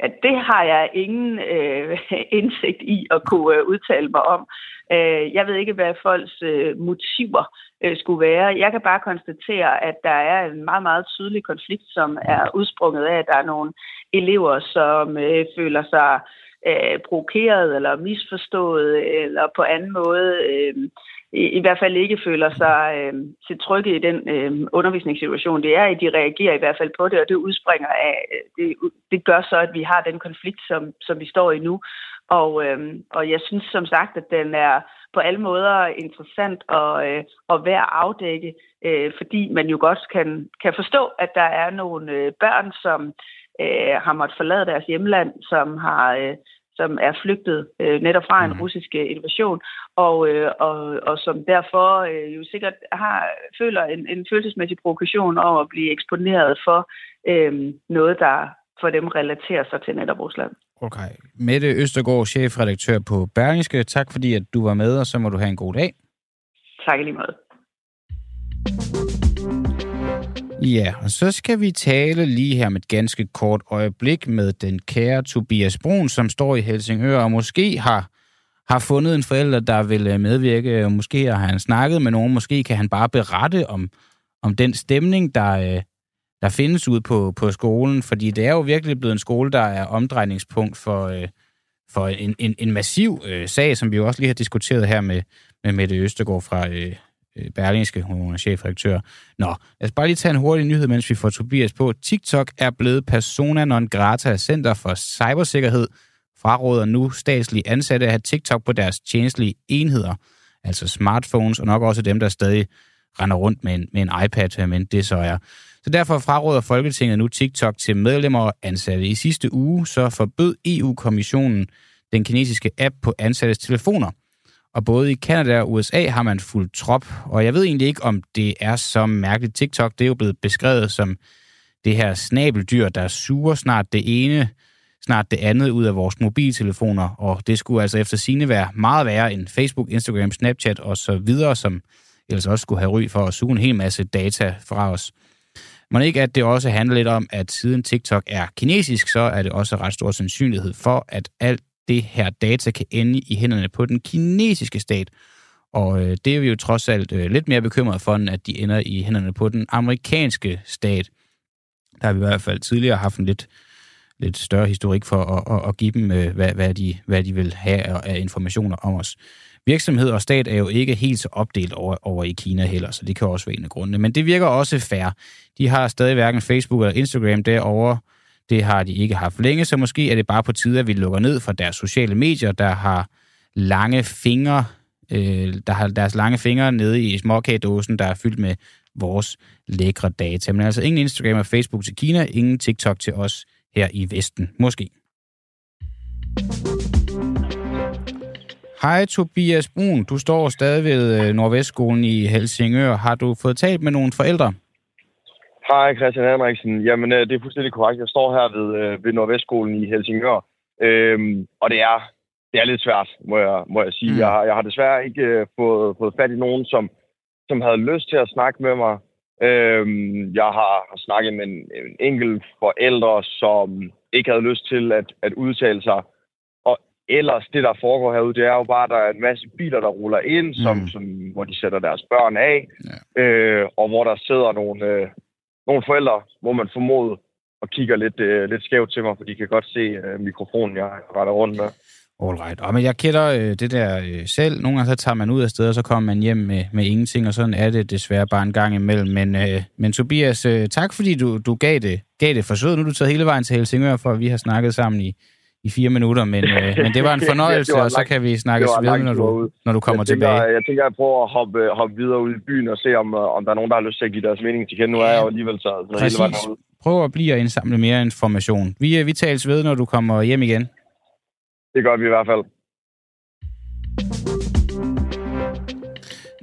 Ja, det har jeg ingen øh, [LAUGHS] indsigt i at kunne øh, udtale mig om. Øh, jeg ved ikke, hvad folks øh, motiver øh, skulle være. Jeg kan bare konstatere, at der er en meget, meget tydelig konflikt, som er udsprunget af, at der er nogle elever, som øh, føler sig øh, Øh, provokeret eller misforstået, eller på anden måde øh, i, i hvert fald ikke føler sig øh, til trygge i den øh, undervisningssituation, det er, at de reagerer i hvert fald på det, og det udspringer af, øh, det, det gør så, at vi har den konflikt, som, som vi står i nu. Og, øh, og jeg synes som sagt, at den er på alle måder interessant og, øh, og værd at afdække, øh, fordi man jo godt kan, kan forstå, at der er nogle øh, børn, som øh, har måttet forlade deres hjemland, som har øh, som er flygtet øh, netop fra en mm. russisk øh, invasion, og, øh, og, og som derfor øh, jo sikkert har, føler en, en følelsesmæssig provokation over at blive eksponeret for øh, noget, der for dem relaterer sig til netop Rusland. Okay. Mette Østergaard, chefredaktør på Berlingske. Tak fordi, at du var med, og så må du have en god dag. Tak lige måde. Ja, og så skal vi tale lige her med et ganske kort øjeblik med den kære Tobias Brun, som står i Helsingør og måske har, har fundet en forælder, der vil øh, medvirke. Måske har han snakket med nogen, måske kan han bare berette om, om den stemning, der, øh, der findes ude på, på skolen, fordi det er jo virkelig blevet en skole, der er omdrejningspunkt for, øh, for en, en, en massiv øh, sag, som vi jo også lige har diskuteret her med, med Mette Østergaard fra øh Øh, berlingske, hun er chefredaktør. Nå, lad os bare lige tage en hurtig nyhed, mens vi får Tobias på. TikTok er blevet persona non grata Center for Cybersikkerhed, fraråder nu statslige ansatte at have TikTok på deres tjenestlige enheder, altså smartphones, og nok også dem, der stadig render rundt med en, med en iPad, øh, men det så er. Så derfor fraråder Folketinget nu TikTok til medlemmer og ansatte. I sidste uge så forbød EU-kommissionen den kinesiske app på ansattes telefoner. Og både i Kanada og USA har man fuldt trop. Og jeg ved egentlig ikke, om det er så mærkeligt. TikTok det er jo blevet beskrevet som det her snabeldyr, der suger snart det ene, snart det andet ud af vores mobiltelefoner. Og det skulle altså efter sine være meget værre end Facebook, Instagram, Snapchat og så videre, som ellers også skulle have ry for at suge en hel masse data fra os. Men ikke, at det også handler lidt om, at siden TikTok er kinesisk, så er det også ret stor sandsynlighed for, at alt det her data kan ende i hænderne på den kinesiske stat. Og øh, det er vi jo trods alt øh, lidt mere bekymret for, end at de ender i hænderne på den amerikanske stat. Der har vi i hvert fald tidligere haft en lidt, lidt større historik for at, at, at give dem, øh, hvad, hvad, de, hvad de vil have af informationer om os. Virksomhed og stat er jo ikke helt så opdelt over, over i Kina heller, så det kan også være en af grundene. Men det virker også fair. De har stadig hverken Facebook eller Instagram derovre. Det har de ikke haft længe, så måske er det bare på tide, at vi lukker ned for deres sociale medier, der har lange fingre, øh, der har deres lange fingre nede i småkagedåsen, der er fyldt med vores lækre data. Men altså ingen Instagram og Facebook til Kina, ingen TikTok til os her i Vesten. Måske. Hej Tobias Brun, du står stadig ved øh, Nordvestskolen i Helsingør. Har du fået talt med nogle forældre? Hej Christian Henriksen. Jamen, øh, det er fuldstændig korrekt. Jeg står her ved, øh, ved Nordvestskolen i Helsingør. Øhm, og det er, det er lidt svært, må jeg, må jeg sige. Mm. Jeg, har, jeg har desværre ikke øh, fået, fået fat i nogen, som, som havde lyst til at snakke med mig. Øhm, jeg har, har snakket med en, en enkelt forældre, som ikke havde lyst til at, at udtale sig ellers, det der foregår herude, det er jo bare, at der er en masse biler, der ruller ind, som, mm. som, hvor de sætter deres børn af, ja. øh, og hvor der sidder nogle, øh, nogle forældre, hvor man formoder og kigger lidt, øh, lidt skævt til mig, for de kan godt se øh, mikrofonen, jeg retter rundt med. Alright. Og men jeg kender øh, det der øh, selv. Nogle gange så tager man ud af stedet, og så kommer man hjem med, med ingenting, og sådan er det desværre bare en gang imellem. Men, øh, men Tobias, øh, tak fordi du, du gav det, gav det forsøget. Nu er du taget hele vejen til Helsingør, for at vi har snakket sammen i, i fire minutter, men, øh, men det var en [LAUGHS] fornøjelse, ja, var og så kan vi snakkes videre, når du, når du kommer jeg tænker, tilbage. Jeg tænker, jeg prøver at hoppe, hoppe videre ud i byen og se, om, øh, om der er nogen, der har lyst til at give deres mening til kende. Nu er jeg jo alligevel så, Præcis. hele vejen Prøv at blive og indsamle mere information. Vi, øh, vi tales ved, når du kommer hjem igen. Det gør vi i hvert fald.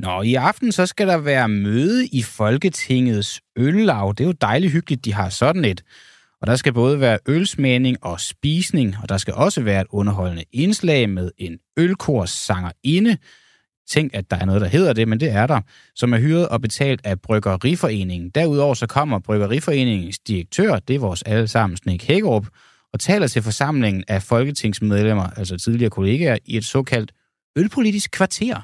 Nå, i aften så skal der være møde i Folketingets øllav. Det er jo dejligt hyggeligt, de har sådan et. Og der skal både være ølsmagning og spisning, og der skal også være et underholdende indslag med en ølkors inde. Tænk, at der er noget, der hedder det, men det er der, som er hyret og betalt af Bryggeriforeningen. Derudover så kommer Bryggeriforeningens direktør, det er vores allesammen Nick Hækkerup, og taler til forsamlingen af folketingsmedlemmer, altså tidligere kollegaer, i et såkaldt ølpolitisk kvarter.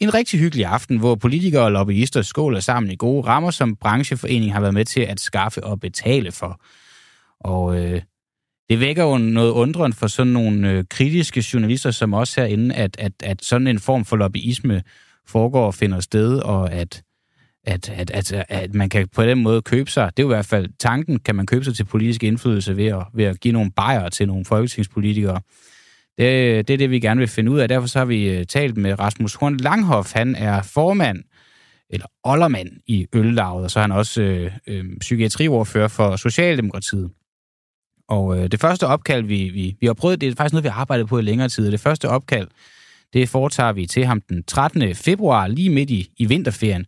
En rigtig hyggelig aften, hvor politikere og lobbyister skåler sammen i gode rammer, som brancheforeningen har været med til at skaffe og betale for. Og øh, det vækker jo noget undren for sådan nogle øh, kritiske journalister som os herinde, at, at, at sådan en form for lobbyisme foregår og finder sted, og at, at, at, at, at man kan på den måde købe sig, det er jo i hvert fald tanken, kan man købe sig til politisk indflydelse ved at, ved at give nogle bajere til nogle folketingspolitikere. Det, det er det, vi gerne vil finde ud af. Derfor så har vi øh, talt med Rasmus Horn Langhoff. Han er formand, eller oldermand i Øllaget, og så er han også øh, øh, psykiatriordfører for Socialdemokratiet. Og øh, det første opkald, vi, vi, vi har prøvet, det er faktisk noget, vi har arbejdet på i længere tid. Det første opkald, det foretager vi til ham den 13. februar, lige midt i, i vinterferien.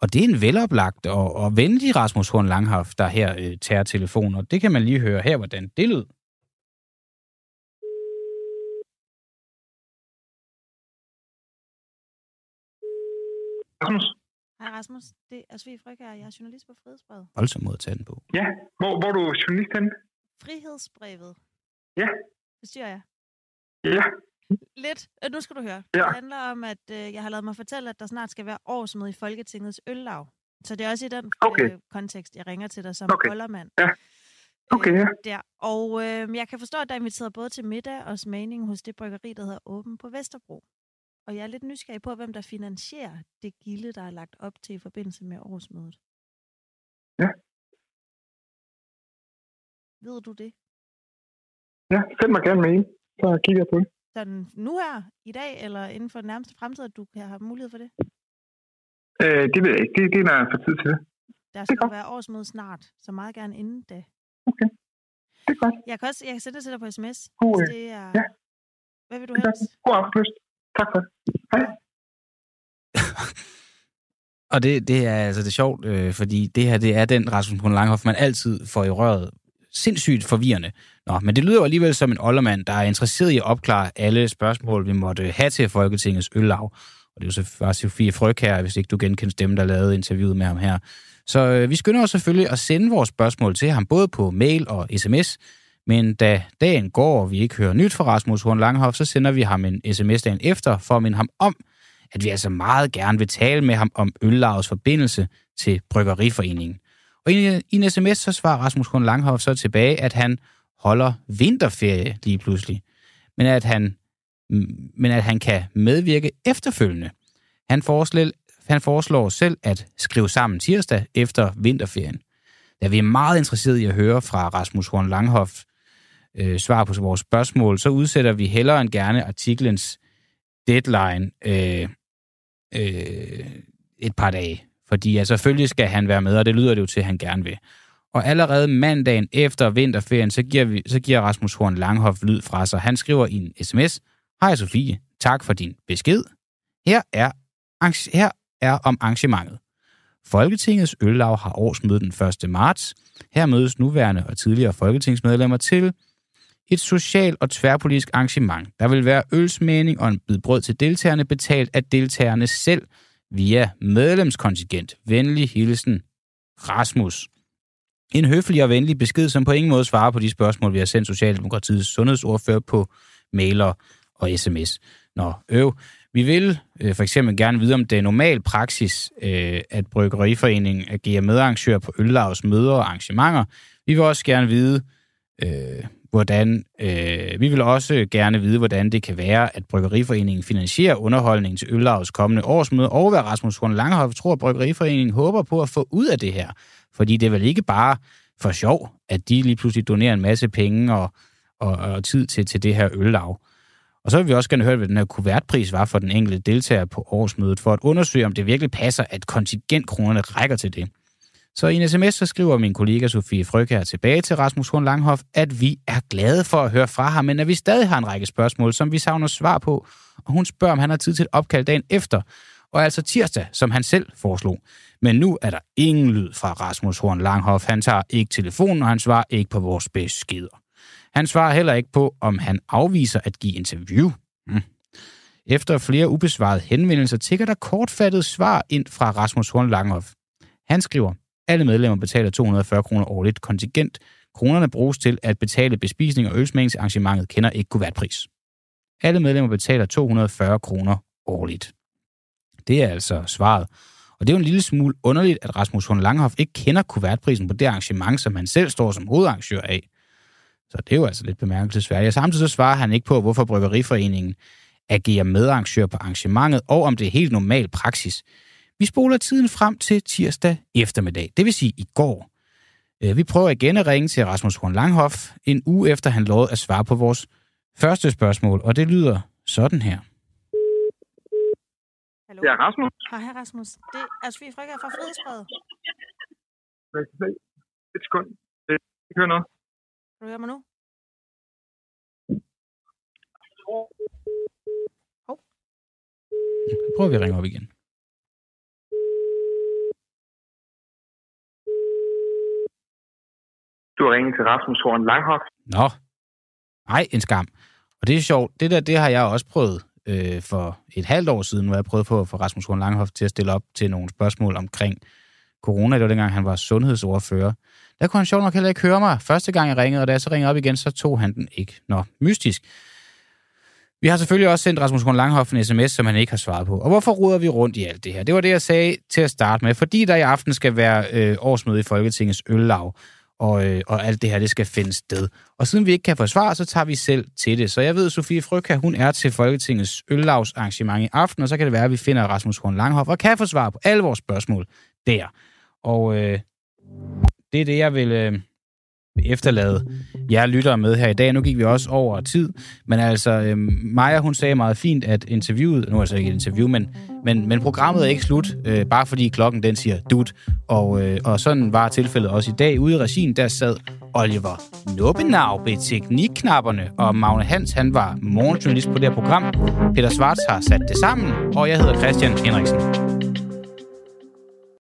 Og det er en veloplagt og, og venlig Rasmus Horn Langhoff, der her øh, tager telefonen. Og det kan man lige høre her, hvordan det lød. Rasmus? Hej Rasmus, det er Sofie Frøkær, jeg er journalist på Frihedsbrevet. Voldsom måde at tage den på. Ja, hvor, hvor er du journalist henne? Frihedsbrevet. Ja. Forstyrrer jeg? Ja. Lidt. Øh, Nu skal du høre. Ja. Det handler om, at øh, jeg har lavet mig fortælle, at der snart skal være årsmøde i Folketingets øllav. Så det er også i den Okay. øh, kontekst, jeg ringer til dig som Okay. Ja. Okay, ja. Der. Og øh, jeg kan forstå, at der er inviteret både til middag og smagning hos det bryggeri, der hedder Åben på Vesterbro. Og jeg er lidt nysgerrig på, hvem der finansierer det gilde, der er lagt op til i forbindelse med årsmødet. Ja. Ved du det? Ja, send mig gerne med en, så kigger jeg på det. Sådan nu her, i dag, eller inden for den nærmeste fremtid, at du kan have mulighed for det? Øh, det ved jeg ikke. Det, det er, når jeg får tid til det. Der skal jo være årsmøde snart, så meget gerne inden da. Okay. Det er godt. Jeg kan også jeg kan sende det til dig på sms, God, hvis øh, det er... ja. Hvad vil du Det helst? godt. God aftenlyst. Tak for det. Hej. [LAUGHS] Og det, det er altså det er sjovt, øh, fordi det her det er den Rasmus Brun Langhoff, man altid får i røret. Sindssygt forvirrende. Nå, men det lyder jo alligevel som en oldermand, der er interesseret i at opklare alle spørgsmål, vi måtte have til Folketingets øllav. Og det er jo så Sofie Fryg her, hvis ikke du genkender stemmen, der lavede interviewet med ham her Så øh, vi skynder os selvfølgelig at sende vores spørgsmål til ham, både på mail og sms. Men da dagen går, og vi ikke hører nyt fra Rasmus Horn Langhoff, så sender vi ham en sms dagen efter for at minde ham om, at vi altså meget gerne vil tale med ham om Øllavs forbindelse til Bryggeriforeningen. Og i, i en sms så svarer Rasmus Horn Langhoff så tilbage, at han holder vinterferie lige pludselig, men at han, men at han kan medvirke efterfølgende. Han foreslår, han foreslår selv at skrive sammen tirsdag efter vinterferien. Da vi er meget interesserede i at høre fra Rasmus Horn Langhoff øh, svar på vores spørgsmål, så udsætter vi hellere end gerne artiklens deadline øh, øh, et par dage. Fordi ja, selvfølgelig skal han være med, og det lyder det jo til, at han gerne vil. Og allerede mandagen efter vinterferien, så giver, vi, så giver Rasmus Horn Langhoff lyd fra sig. Han skriver i en sms, Hej Sofie, tak for din besked. Her er, her er om arrangementet. Folketingets Øllav har årsmøde den 1. marts. Her mødes nuværende og tidligere folketingsmedlemmer til et social og tværpolitisk arrangement. Der vil være ølsmæning og en bid brød til deltagerne, betalt af deltagerne selv via medlemskontingent. Venlig hilsen, Rasmus. En høflig og venlig besked, som på ingen måde svarer på de spørgsmål, vi har sendt Socialdemokratiets sundhedsordfører på mailer og sms. Nå, øv. Vi vil øh, for eksempel gerne vide, om det er normal praksis, øh, at Bryggeriforeningen agerer medarrangør på Øllavs møder og arrangementer. Vi vil også gerne vide, øh, hvordan øh, vi vil også gerne vide, hvordan det kan være, at Bryggeriforeningen finansierer underholdningen til Øllavs kommende årsmøde, og hvad Rasmus Horn Langehoff tror, at Bryggeriforeningen håber på at få ud af det her. Fordi det er vel ikke bare for sjov, at de lige pludselig donerer en masse penge og, og, og tid til, til det her øllav. Og så vil vi også gerne høre, hvad den her kuvertpris var for den enkelte deltager på årsmødet, for at undersøge, om det virkelig passer, at kontingentkronerne rækker til det. Så i en sms, så skriver min kollega Sofie her tilbage til Rasmus Horn Langhoff, at vi er glade for at høre fra ham, men at vi stadig har en række spørgsmål, som vi savner svar på. Og hun spørger, om han har tid til et opkald dagen efter, og altså tirsdag, som han selv foreslog. Men nu er der ingen lyd fra Rasmus Horn Langhoff. Han tager ikke telefonen, og han svarer ikke på vores beskeder. Han svarer heller ikke på, om han afviser at give interview. Hmm. Efter flere ubesvarede henvendelser tigger der kortfattet svar ind fra Rasmus Horn Langhoff. Han skriver, alle medlemmer betaler 240 kroner årligt kontingent. Kronerne bruges til at betale bespisning og ølsmængningsarrangementet kender ikke kuvertpris. Alle medlemmer betaler 240 kroner årligt. Det er altså svaret. Og det er jo en lille smule underligt, at Rasmus Horn Langhoff ikke kender kuvertprisen på det arrangement, som han selv står som hovedarrangør af. Så det er jo altså lidt bemærkelsesværdigt. Og samtidig så svarer han ikke på, hvorfor Bryggeriforeningen agerer medarrangør på arrangementet, og om det er helt normal praksis. Vi spoler tiden frem til tirsdag eftermiddag, det vil sige i går. Øh, vi prøver igen at ringe til Rasmus Horn Langhoff en uge efter han lovede at svare på vores første spørgsmål, og det lyder sådan her. Hallo? Det er Rasmus. Hej Rasmus. Det er Sofie Frykker fra Frihedsbrevet. Et sekund. Det hører noget. Kan du høre mig nu? Hov. Prøver vi at ringe op igen. Du har ringet til Rasmus Horn Langhoff. Nå. Ej, en skam. Og det er sjovt. Det der, det har jeg også prøvet øh, for et halvt år siden, hvor jeg prøvede på at få Rasmus Horn Langhoff til at stille op til nogle spørgsmål omkring corona. Det var dengang, han var sundhedsordfører. Der kunne han sjovt nok heller ikke høre mig første gang, jeg ringede, og da jeg så ringede op igen, så tog han den ikke. Nå, mystisk. Vi har selvfølgelig også sendt Rasmus Horn Langhoff en sms, som han ikke har svaret på. Og hvorfor ruder vi rundt i alt det her? Det var det, jeg sagde til at starte med. Fordi der i aften skal være øh, årsmøde i Folketingets Øllav, og, øh, og alt det her, det skal finde sted. Og siden vi ikke kan få svar, så tager vi selv til det. Så jeg ved, Sofie Frøkær, hun er til Folketingets Øllavs arrangement i aften, og så kan det være, at vi finder Rasmus Horn Langhoff og kan få svar på alle vores spørgsmål der. Og øh, det er det, jeg vil øh, efterlade jer lyttere med her i dag. Nu gik vi også over tid, men altså, øh, Maja, hun sagde meget fint, at interviewet, nu er det ikke et interview, men, men, men programmet er ikke slut, øh, bare fordi klokken den siger dut. Og, øh, og sådan var tilfældet også i dag. Ude i regien, der sad Oliver Nubbenau ved teknikknapperne, og Magne Hans, han var morgenjournalist på det her program. Peter Svarts har sat det sammen, og jeg hedder Christian Henriksen.